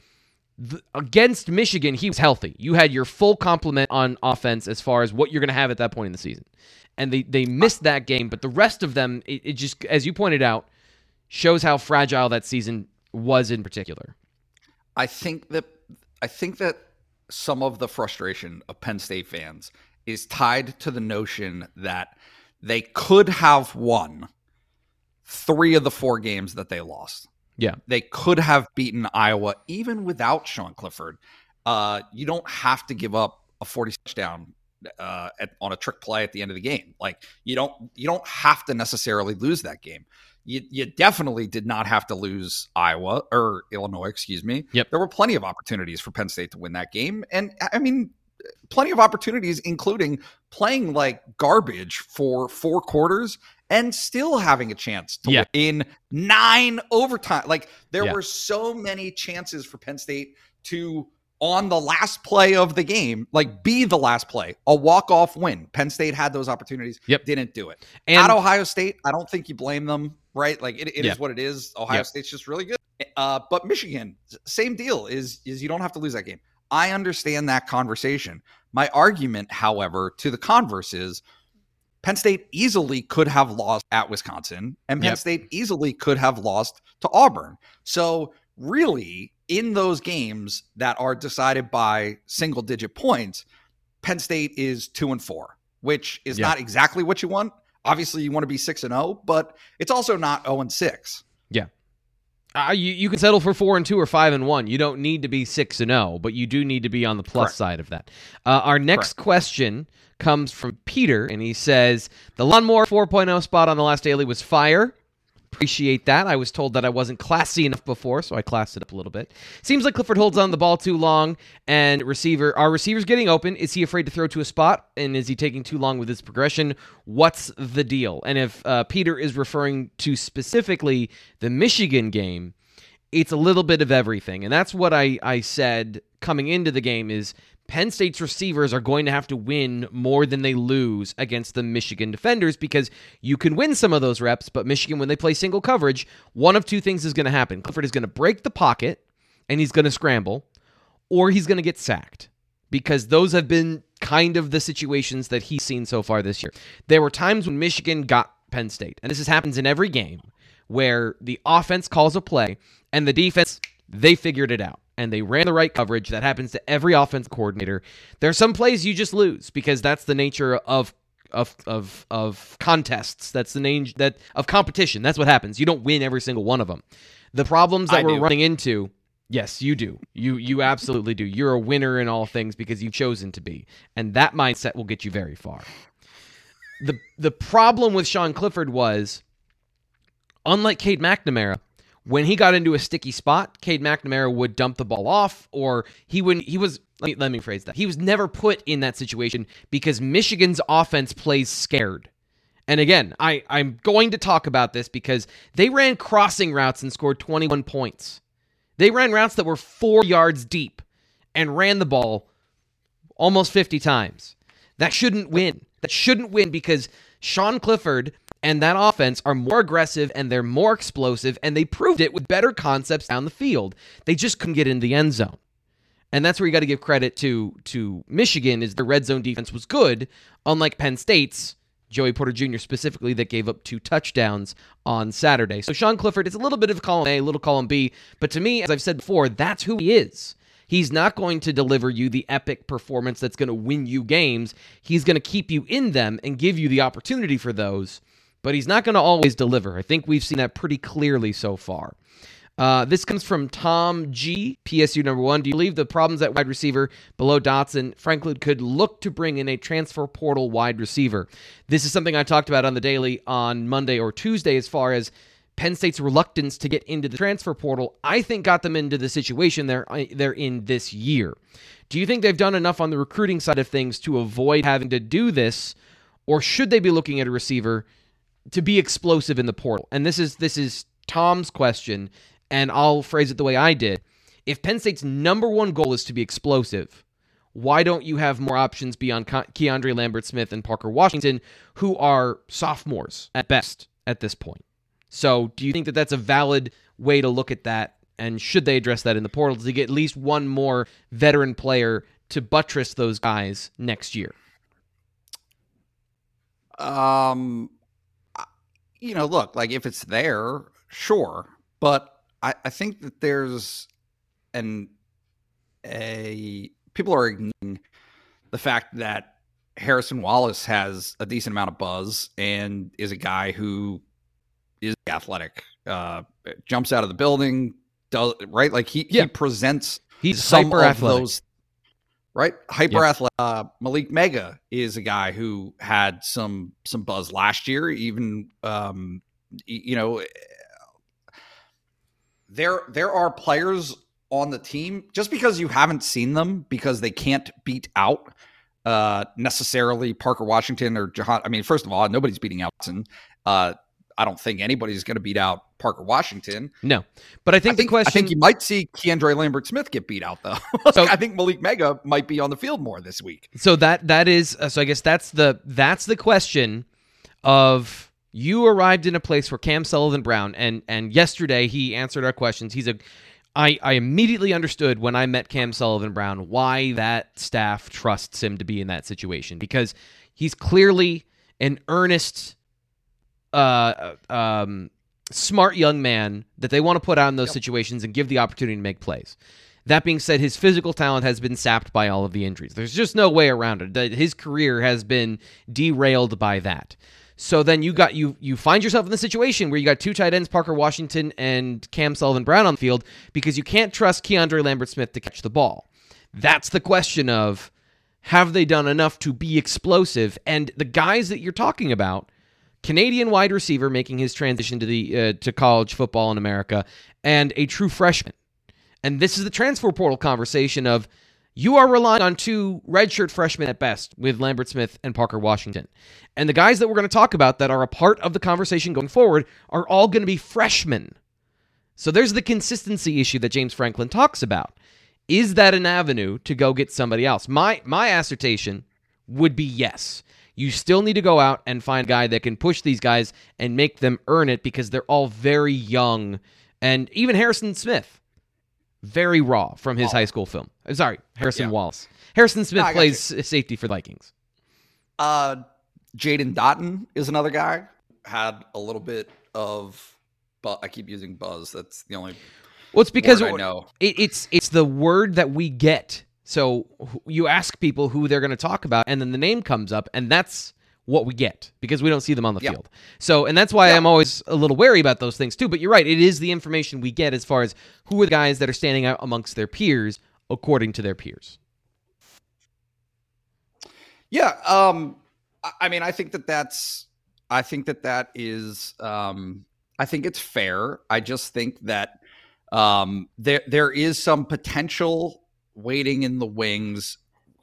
Speaker 1: th- against Michigan, he was healthy. You had your full complement on offense as far as what you're going to have at that point in the season, and they they missed that game. But the rest of them, it, it just as you pointed out, shows how fragile that season was in particular.
Speaker 2: I think that I think that some of the frustration of Penn State fans is tied to the notion that they could have won three of the four games that they lost.
Speaker 1: Yeah.
Speaker 2: They could have beaten Iowa even without Sean Clifford. Uh, you don't have to give up a 40 touchdown uh, at, on a trick play at the end of the game. Like you don't you don't have to necessarily lose that game. You, you definitely did not have to lose Iowa or Illinois, excuse me.
Speaker 1: Yep.
Speaker 2: There were plenty of opportunities for Penn State to win that game. And I mean, plenty of opportunities, including playing like garbage for four quarters and still having a chance to yeah. win in nine overtime. Like there yeah. were so many chances for Penn State to on the last play of the game, like be the last play, a walk off win. Penn State had those opportunities,
Speaker 1: yep.
Speaker 2: didn't do it. And at Ohio State, I don't think you blame them, right? Like it, it yeah. is what it is. Ohio yep. State's just really good. Uh, but Michigan, same deal. Is is you don't have to lose that game. I understand that conversation. My argument, however, to the converse is Penn State easily could have lost at Wisconsin, and Penn yep. State easily could have lost to Auburn. So, really, in those games that are decided by single digit points, Penn State is two and four, which is yep. not exactly what you want. Obviously, you want to be six and zero, oh, but it's also not zero oh and six.
Speaker 1: Yeah. Uh, you, you can settle for four and two or five and one. You don't need to be six and zero, oh, but you do need to be on the plus Correct. side of that. Uh, our next Correct. question comes from Peter, and he says the lawnmower 4.0 spot on the last daily was fire. Appreciate that. I was told that I wasn't classy enough before, so I classed it up a little bit. Seems like Clifford holds on the ball too long, and receiver our receiver's getting open. Is he afraid to throw to a spot, and is he taking too long with his progression? What's the deal? And if uh, Peter is referring to specifically the Michigan game, it's a little bit of everything, and that's what I I said coming into the game is Penn State's receivers are going to have to win more than they lose against the Michigan defenders because you can win some of those reps, but Michigan, when they play single coverage, one of two things is going to happen. Clifford is going to break the pocket and he's going to scramble, or he's going to get sacked because those have been kind of the situations that he's seen so far this year. There were times when Michigan got Penn State, and this happens in every game where the offense calls a play and the defense, they figured it out and they ran the right coverage. That happens to every offense coordinator. There are some plays you just lose because that's the nature of of of of contests. That's the name that of competition. That's what happens. You don't win every single one of them. The problems that
Speaker 2: I
Speaker 1: we're
Speaker 2: do.
Speaker 1: running into Yes, you do. You you absolutely do. You're a winner in all things because you've chosen to be. And that mindset will get you very far. The the problem with Sean Clifford was unlike Cade McNamara, when he got into a sticky spot, Cade McNamara would dump the ball off or he wouldn't he was let me, let me phrase that. He was never put in that situation because Michigan's offense plays scared. And again, I, I'm going to talk about this because they ran crossing routes and scored 21 points. They ran routes that were four yards deep and ran the ball almost 50 times. That shouldn't win. That shouldn't win because Sean Clifford and that offense are more aggressive and they're more explosive, and they proved it with better concepts down the field. They just couldn't get in the end zone. And that's where you got to give credit to to Michigan is the red zone defense was good, unlike Penn State's Joey Porter Jr. specifically that gave up two touchdowns on Saturday. So Sean Clifford is a little bit of column A, a little column B, but to me, as I've said before, that's who he is. He's not going to deliver you the epic performance that's going to win you games. He's going to keep you in them and give you the opportunity for those, but he's not going to always deliver. I think we've seen that pretty clearly so far. Uh, this comes from Tom G, PSU number one. Do you believe the problems at wide receiver below Dotson, Franklin could look to bring in a transfer portal wide receiver? This is something I talked about on the daily on Monday or Tuesday as far as Penn State's reluctance to get into the transfer portal. I think got them into the situation they're they're in this year. Do you think they've done enough on the recruiting side of things to avoid having to do this, or should they be looking at a receiver to be explosive in the portal? And this is this is Tom's question and I'll phrase it the way I did. If Penn State's number one goal is to be explosive, why don't you have more options beyond Ke- Keandre Lambert Smith and Parker Washington, who are sophomores at best at this point? So, do you think that that's a valid way to look at that? And should they address that in the portal to get at least one more veteran player to buttress those guys next year?
Speaker 2: Um, you know, look, like if it's there, sure, but I, I think that there's an a people are ignoring the fact that Harrison Wallace has a decent amount of buzz and is a guy who is athletic, uh, jumps out of the building, does right like he
Speaker 1: Yeah.
Speaker 2: he presents
Speaker 1: He's
Speaker 2: some
Speaker 1: hyper
Speaker 2: of
Speaker 1: athletic.
Speaker 2: those right? Hyper athletic uh, malick meiga is a guy who had some some buzz last year even um you know there there are players on the team just because you haven't seen them because they can't beat out uh necessarily parker washington or jahan i mean first of all nobody's beating out uh I don't think anybody's going to beat out Parker Washington.
Speaker 1: No, but I think,
Speaker 2: I think,
Speaker 1: the question.
Speaker 2: I think you might see Keandre Lambert Smith get beat out though. (laughs)
Speaker 1: So-
Speaker 2: I think Malick Meiga might be on the field more this week.
Speaker 1: so that that is uh, so. I guess that's the that's the question of you arrived in a place where Cam Sullivan Brown and and yesterday he answered our questions. He's a I, I immediately understood when I met Cam Sullivan Brown why that staff trusts him to be in that situation because he's clearly an earnest, uh, um, smart young man that they want to put out in those
Speaker 2: Yep.
Speaker 1: situations and give the opportunity to make plays. That being said, his physical talent has been sapped by all of the injuries. There's just no way around it. His career has been derailed by that. So then you got you you find yourself in the situation where you got two tight ends, Parker Washington and Cam Sullivan Brown on the field because you can't trust Keandre Lambert Smith to catch the ball. That's the question of have they done enough to be explosive? And the guys that you're talking about, Canadian wide receiver making his transition to the uh, to college football in America, and a true freshman. And this is the transfer portal conversation of you are relying on two redshirt freshmen at best with Lambert Smith and Parker Washington. And the guys that we're going to talk about that are a part of the conversation going forward are all going to be freshmen. So there's the consistency issue that James Franklin talks about. Is that an avenue to go get somebody else? My my assertion would be yes. You still need to go out and find a guy that can push these guys and make them earn it because they're all very young. And even Harrison Smith, very raw from his
Speaker 2: Oh.
Speaker 1: high school film. Uh, Sorry, Harrison
Speaker 2: Yeah.
Speaker 1: Wallace. Harrison Smith
Speaker 2: got
Speaker 1: plays safety for the Vikings.
Speaker 2: Uh, Jaden Dottin is another guy. Had a little bit of, but I keep using buzz. That's the only
Speaker 1: Well, it's because
Speaker 2: I know.
Speaker 1: it, it's it's the word that we get. So you ask people who they're going to talk about, and then the name comes up, and that's what we get because we don't see them on the field. So, and that's why. I'm always a little wary about those things too. But you're right; it is the information we get as far as who are the guys that are standing out amongst their peers according to their peers.
Speaker 2: Yeah. Um. I- I mean, I think that that's. I think that that is. Um. I think it's fair. I just think that um there there is some potential waiting in the wings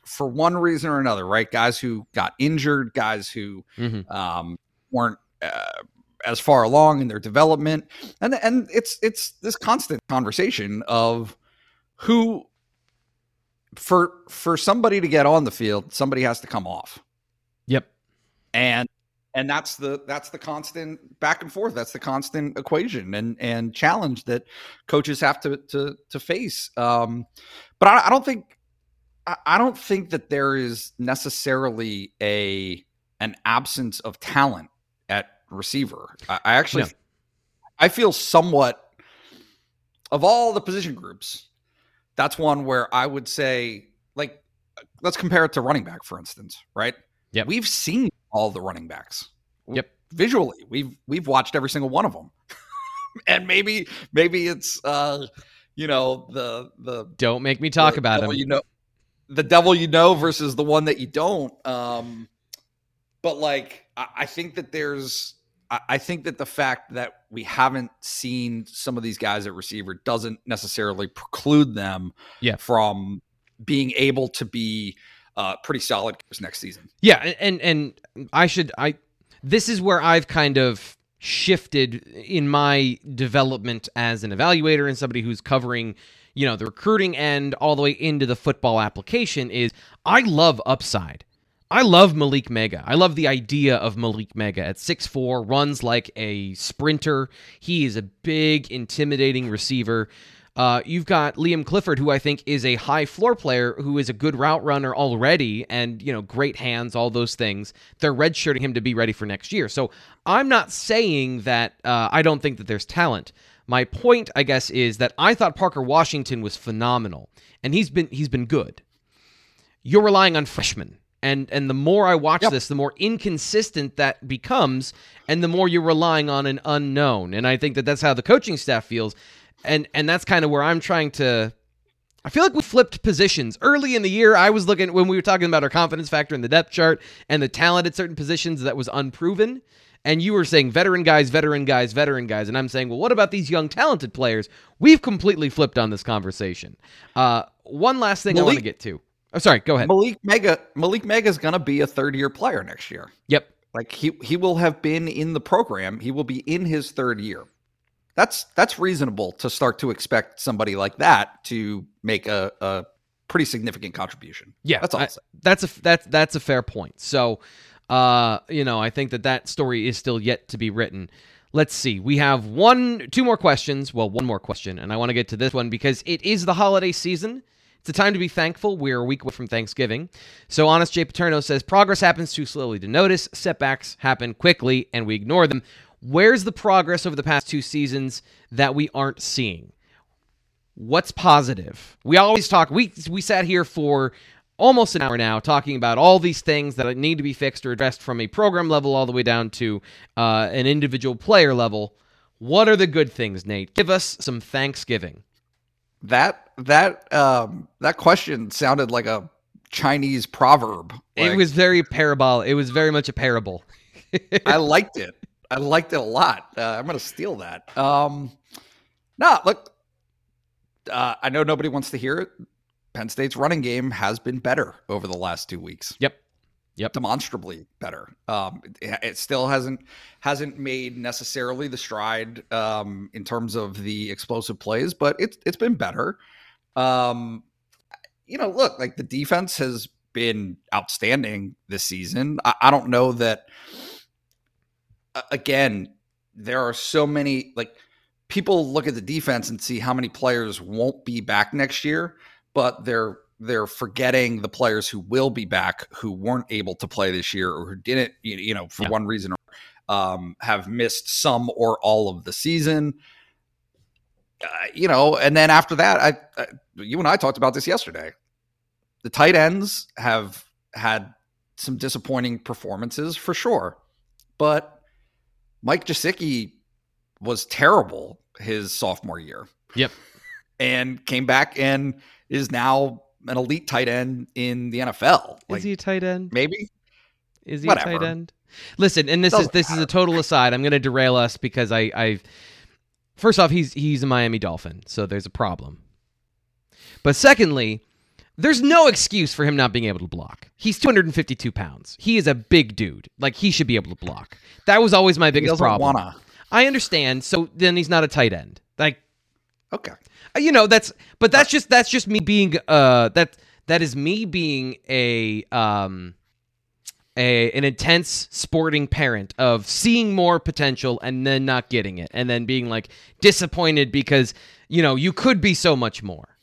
Speaker 2: for one reason or another, right? Guys who got injured, guys who
Speaker 1: Mhm.
Speaker 2: um, weren't uh, as far along in their development, and and it's it's this constant conversation of who for for somebody to get on the field, somebody has to come off,
Speaker 1: Yep.
Speaker 2: and and that's the that's the constant back and forth. That's the constant equation and and challenge that coaches have to to to face. Um, but I, I don't think I, I don't think that there is necessarily a an absence of talent at receiver. I, I actually
Speaker 1: No.
Speaker 2: I feel somewhat of all the position groups, that's one where I would say like let's compare it to running back, for instance, right?
Speaker 1: yeah
Speaker 2: We've seen all the running backs.
Speaker 1: Yep.
Speaker 2: Visually, we've we've watched every single one of them. (laughs) and maybe maybe it's uh you know the the
Speaker 1: Don't make me talk about him.
Speaker 2: You know, the devil you know versus the one that you don't. Um, but like, I, I think that there's, I, I think that the fact that we haven't seen some of these guys at receiver doesn't necessarily preclude them,
Speaker 1: Yeah.
Speaker 2: from being able to be uh, pretty solid next season.
Speaker 1: Yeah, and and I should I this is where I've kind of shifted in my development as an evaluator and somebody who's covering, you know, the recruiting end all the way into the football application is I love upside. I love Malick Meiga. I love the idea of Malick Meiga at 6'4, runs like a sprinter. He is a big, intimidating receiver. Uh, you've got Liam Clifford, who I think is a high floor player, who is a good route runner already, and you know, great hands, all those things. They're redshirting him to be ready for next year. So I'm not saying that uh, I don't think that there's talent. My point, I guess, is that I thought Parker Washington was phenomenal, and he's been he's been good. You're relying on freshmen. And and the more I watch
Speaker 2: Yep.
Speaker 1: this, the more inconsistent that becomes, and the more you're relying on an unknown. And I think that that's how the coaching staff feels, and and that's kind of where I'm trying to. I feel like we flipped positions early in the year. I was looking when we were talking about our confidence factor in the depth chart and the talent at certain positions that was unproven. And you were saying veteran guys, veteran guys, veteran guys, and I'm saying, well, what about these young talented players? We've completely flipped on this conversation. Uh, one last thing I want to get to. Oh, sorry. Go ahead.
Speaker 2: Malick Meiga, Malick Meiga is going to be a third year player next year.
Speaker 1: Yep.
Speaker 2: Like he he will have been in the program. He will be in his third year. That's that's reasonable to start to expect somebody like that to make a, a pretty significant contribution.
Speaker 1: Yeah,
Speaker 2: That's all
Speaker 1: I- that's a that's that's a fair point. So, uh, you know, I think that that story is still yet to be written. Let's see. We have one, two more questions. Well, one more question, and I want to get to this one because it is the holiday season. It's a time to be thankful. We're a week away from Thanksgiving. So, Honest J. Paterno says progress happens too slowly to notice. Setbacks happen quickly, and we ignore them. Where's the progress over the past two seasons that we aren't seeing? what's positive we always talk we we sat here for almost an hour now talking about all these things that need to be fixed or addressed from a program level all the way down to uh, an individual player level what are the good things nate give us some thanksgiving
Speaker 2: That that um that question sounded like a Chinese proverb.
Speaker 1: it was very parable it was very much a parable (laughs)
Speaker 2: I liked it. I liked it a lot. Uh, I'm going to steal that. Um, no, look, uh, I know nobody wants to hear it. Penn State's running game has been better over the last two weeks.
Speaker 1: Yep. Yep.
Speaker 2: demonstrably better. Um, it, it still hasn't hasn't made necessarily the stride um, in terms of the explosive plays, but it's it's been better. Um, you know, look, like the defense has been outstanding this season. I, I don't know that. Again, there are so many like people look at the defense and see how many players won't be back next year, but they're they're forgetting the players who will be back who weren't able to play this year or who didn't you know for yeah. one reason or um, have missed some or all of the season. Uh, you know, and then after that, I, I you and I talked about this yesterday. The tight ends have had some disappointing performances for sure, but Mike Gesicki was terrible his sophomore year.
Speaker 1: Yep.
Speaker 2: And came back and is now an elite tight end in the NFL.
Speaker 1: Like, is he a tight end?
Speaker 2: Maybe.
Speaker 1: Is he Whatever. a tight end? Listen, and this Doesn't is this matter. is a total aside. I'm going to derail us because I I've first off he's he's a Miami Dolphin, so there's a problem. But secondly, there's no excuse for him not being able to block. He's 252 pounds. He is a big dude. Like he should be able to block. That was always my biggest problem. Wanna. I understand. So then he's not a tight end. Like,
Speaker 2: okay,
Speaker 1: uh, you know that's, but that's just that's just me being uh that that is me being a um a an intense sporting parent of seeing more potential and then not getting it and then being like disappointed because you know you could be so much more.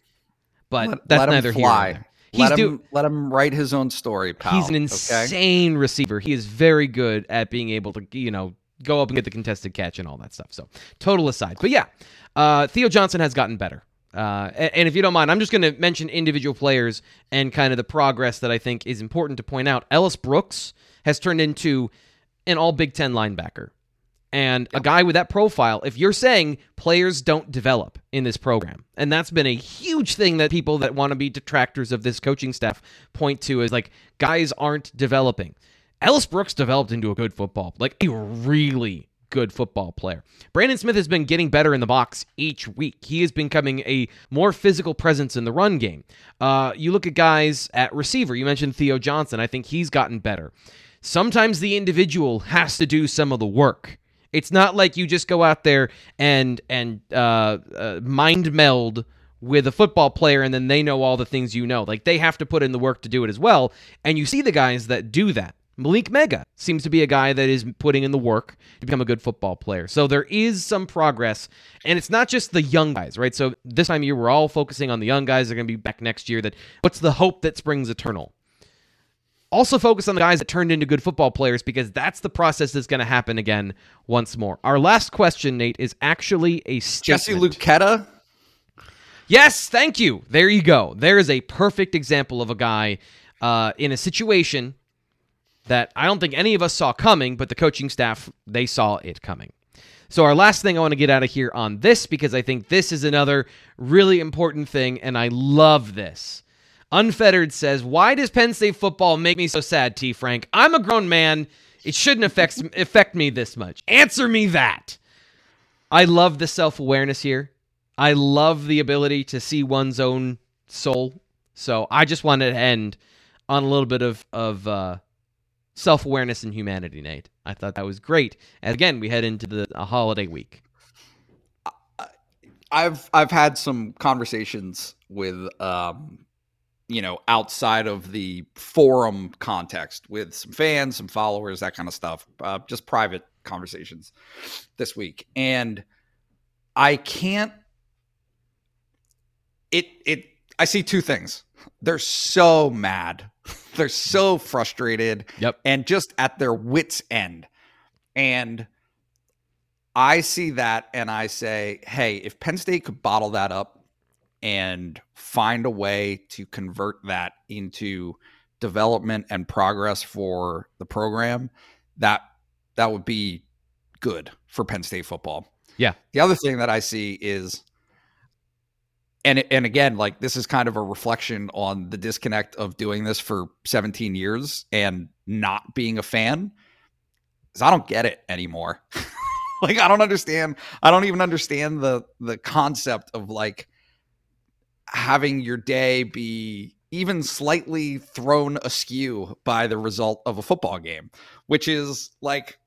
Speaker 1: But let, that's let neither fly. here.
Speaker 2: He's let him do, let him write his own story, pal.
Speaker 1: He's an insane okay? receiver. He is very good at being able to, you know, go up and get the contested catch and all that stuff. So total aside, but yeah, uh, Theo Johnson has gotten better. Uh, and, and if you don't mind, I'm just going to mention individual players and kind of the progress that I think is important to point out. Ellis Brooks has turned into an all Big Ten linebacker. And yep. a guy with that profile, if you're saying players don't develop in this program, and that's been a huge thing that people that want to be detractors of this coaching staff point to is like guys aren't developing. Ellis Brooks developed into a good football, like a really good football player. Brandon Smith has been getting better in the box each week. He is becoming a more physical presence in the run game. Uh, you look at guys at receiver. You mentioned Theo Johnson. I think he's gotten better. Sometimes the individual has to do some of the work. It's not like you just go out there and and uh, uh, mind meld with a football player and then they know all the things you know. Like they have to put in the work to do it as well. And you see the guys that do that. Malick Meiga seems to be a guy that is putting in the work to become a good football player. So there is some progress, and it's not just the young guys, right? So this time of year, we're all focusing on the young guys that are going to be back next year. That what's the hope that springs eternal? Also focus on the guys that turned into good football players because that's the process that's going to happen again once more. Our last question, Nate, is actually a statement.
Speaker 2: Jesse Luketa.
Speaker 1: Yes, thank you. There you go. There is a perfect example of a guy uh, in a situation that I don't think any of us saw coming, but the coaching staff, they saw it coming. So, our last thing I want to get out of here on this, because I think this is another really important thing, and I love this. Unfettered says, Why does Penn State football make me so sad, T. Frank? I'm a grown man. It shouldn't affect, affect me this much. Answer me that. I love the self awareness here. I love the ability to see one's own soul. So, I just wanted to end on a little bit of, of, uh, self awareness and humanity, Nate. I thought that was great. And again, we head into the holiday week.
Speaker 2: I've I've had some conversations with um, you know outside of the forum context with some fans, some followers, that kind of stuff. Uh, just private conversations this week, and I can't. It it I see two things. They're so mad (laughs) they're so frustrated
Speaker 1: yep.
Speaker 2: and just at their wits' end. And I see that and I say, hey, if Penn State could bottle that up and find a way to convert that into development and progress for the program, that that would be good for Penn State football.
Speaker 1: Yeah.
Speaker 2: The other thing that I see is and and again like this is kind of a reflection on the disconnect of doing this for 17 years and not being a fan because i don't get it anymore (laughs) like i don't understand i don't even understand the the concept of like having your day be even slightly thrown askew by the result of a football game which is like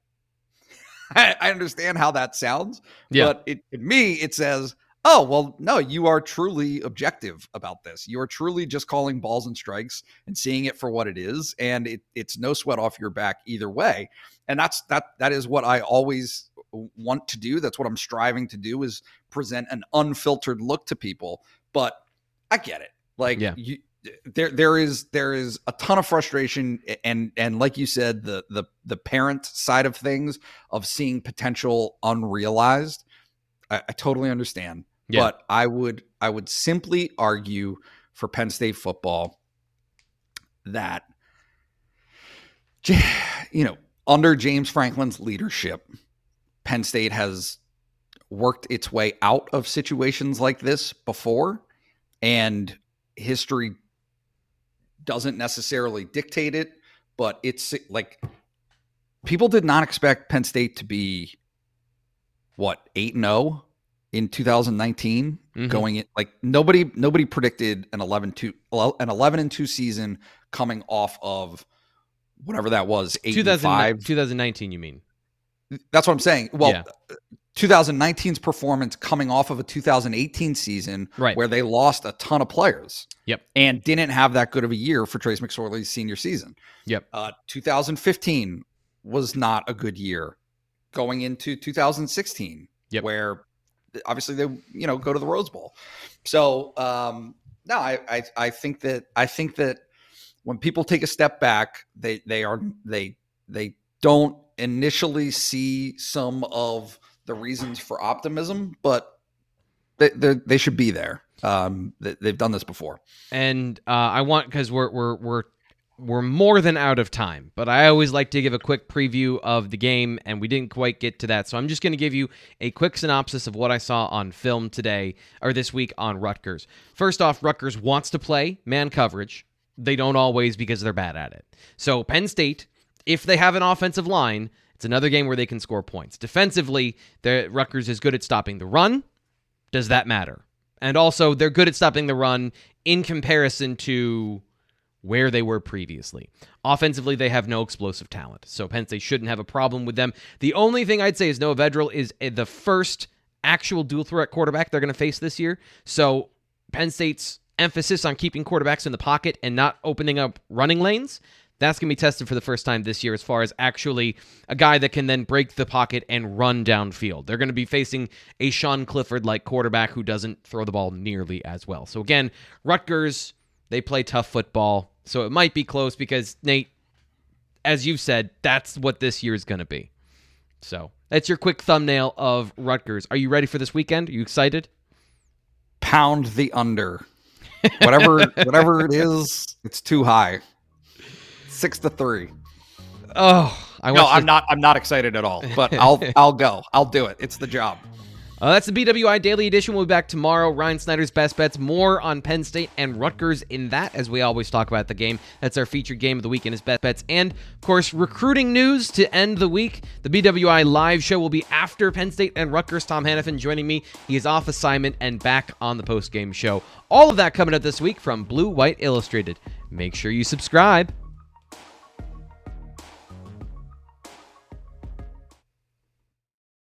Speaker 2: (laughs) i, I understand how that sounds yeah. but it, me it says oh well no you are truly objective about this. You are truly just calling balls and strikes and seeing it for what it is and it, it's no sweat off your back either way. And that's that that is what i always want to do. That's what i'm striving to do is present an unfiltered look to people. But i get it like
Speaker 1: Yeah.
Speaker 2: you there there is there is a ton of frustration and and like you said the the the parent side of things of seeing potential unrealized I, I totally understand
Speaker 1: Yeah.
Speaker 2: but I would I would simply argue for Penn State football that you know under James Franklin's leadership, Penn State has worked its way out of situations like this before, and history doesn't necessarily dictate it, but it's like people did not expect Penn State to be what eight and zero in 2019
Speaker 1: Mhm.
Speaker 2: going in like nobody nobody predicted an 11 2 an 11 and 2 season coming off of whatever that was 8 and
Speaker 1: 2000
Speaker 2: 5
Speaker 1: 2019, you mean?
Speaker 2: that's what i'm saying well
Speaker 1: Yeah.
Speaker 2: 2019's performance coming off of a 2018 season
Speaker 1: Right.
Speaker 2: where they lost a ton of players
Speaker 1: Yep.
Speaker 2: and didn't have that good of a year for Trace McSorley's senior season.
Speaker 1: Yep.
Speaker 2: Uh, 2015 was not a good year going into 2016,
Speaker 1: Yep.
Speaker 2: where obviously they you know go to the Rose Bowl. So um, no, I, I I think that I think that when people take a step back, they they are they they don't initially see some of the reasons for optimism, but they they, should be there. Um, they, they've done this before.
Speaker 1: and uh, I want because we're we're we're we're more than out of time, but I always like to give a quick preview of the game, and we didn't quite get to that, so I'm just going to give you a quick synopsis of what I saw on film today or this week on Rutgers. First off, Rutgers wants to play man coverage. They don't always because they're bad at it. So Penn State, if they have an offensive line, it's another game where they can score points. Defensively, the Rutgers is good at stopping the run. Does that matter? And also, they're good at stopping the run in comparison to where they were previously. Offensively, they have no explosive talent, so Penn State shouldn't have a problem with them. The only thing I'd say is Noah Vedral is uh, the first actual dual threat quarterback they're going to face this year. So Penn State's emphasis on keeping quarterbacks in the pocket and not opening up running lanes. That's going to be tested for the first time this year as far as actually a guy that can then break the pocket and run downfield. They're going to be facing a Sean Clifford like quarterback who doesn't throw the ball nearly as well. So, again, Rutgers, they play tough football. So it might be close because, Nate, as you've said, that's what this year is going to be. So that's your quick thumbnail of Rutgers. Are you ready for this weekend? Are you excited?
Speaker 2: Pound the under. Whatever whatever it is, it's too high. Six to three.
Speaker 1: Oh, I
Speaker 2: no, I'm
Speaker 1: the-
Speaker 2: not. I'm not excited at all. But (laughs) I'll I'll go. I'll do it. It's the job.
Speaker 1: Uh, that's the BWI Daily Edition. We'll be back tomorrow. Ryan Snyder's best bets. More on Penn State and Rutgers in that, as we always talk about the game. That's our featured game of the week and his best bets. And, of course, recruiting news to end the week. The BWI live show will be after Penn State and Rutgers. Tom Hannafin joining me. He is off assignment and back on the post game show. All of that coming up this week from Blue White Illustrated. Make sure you subscribe.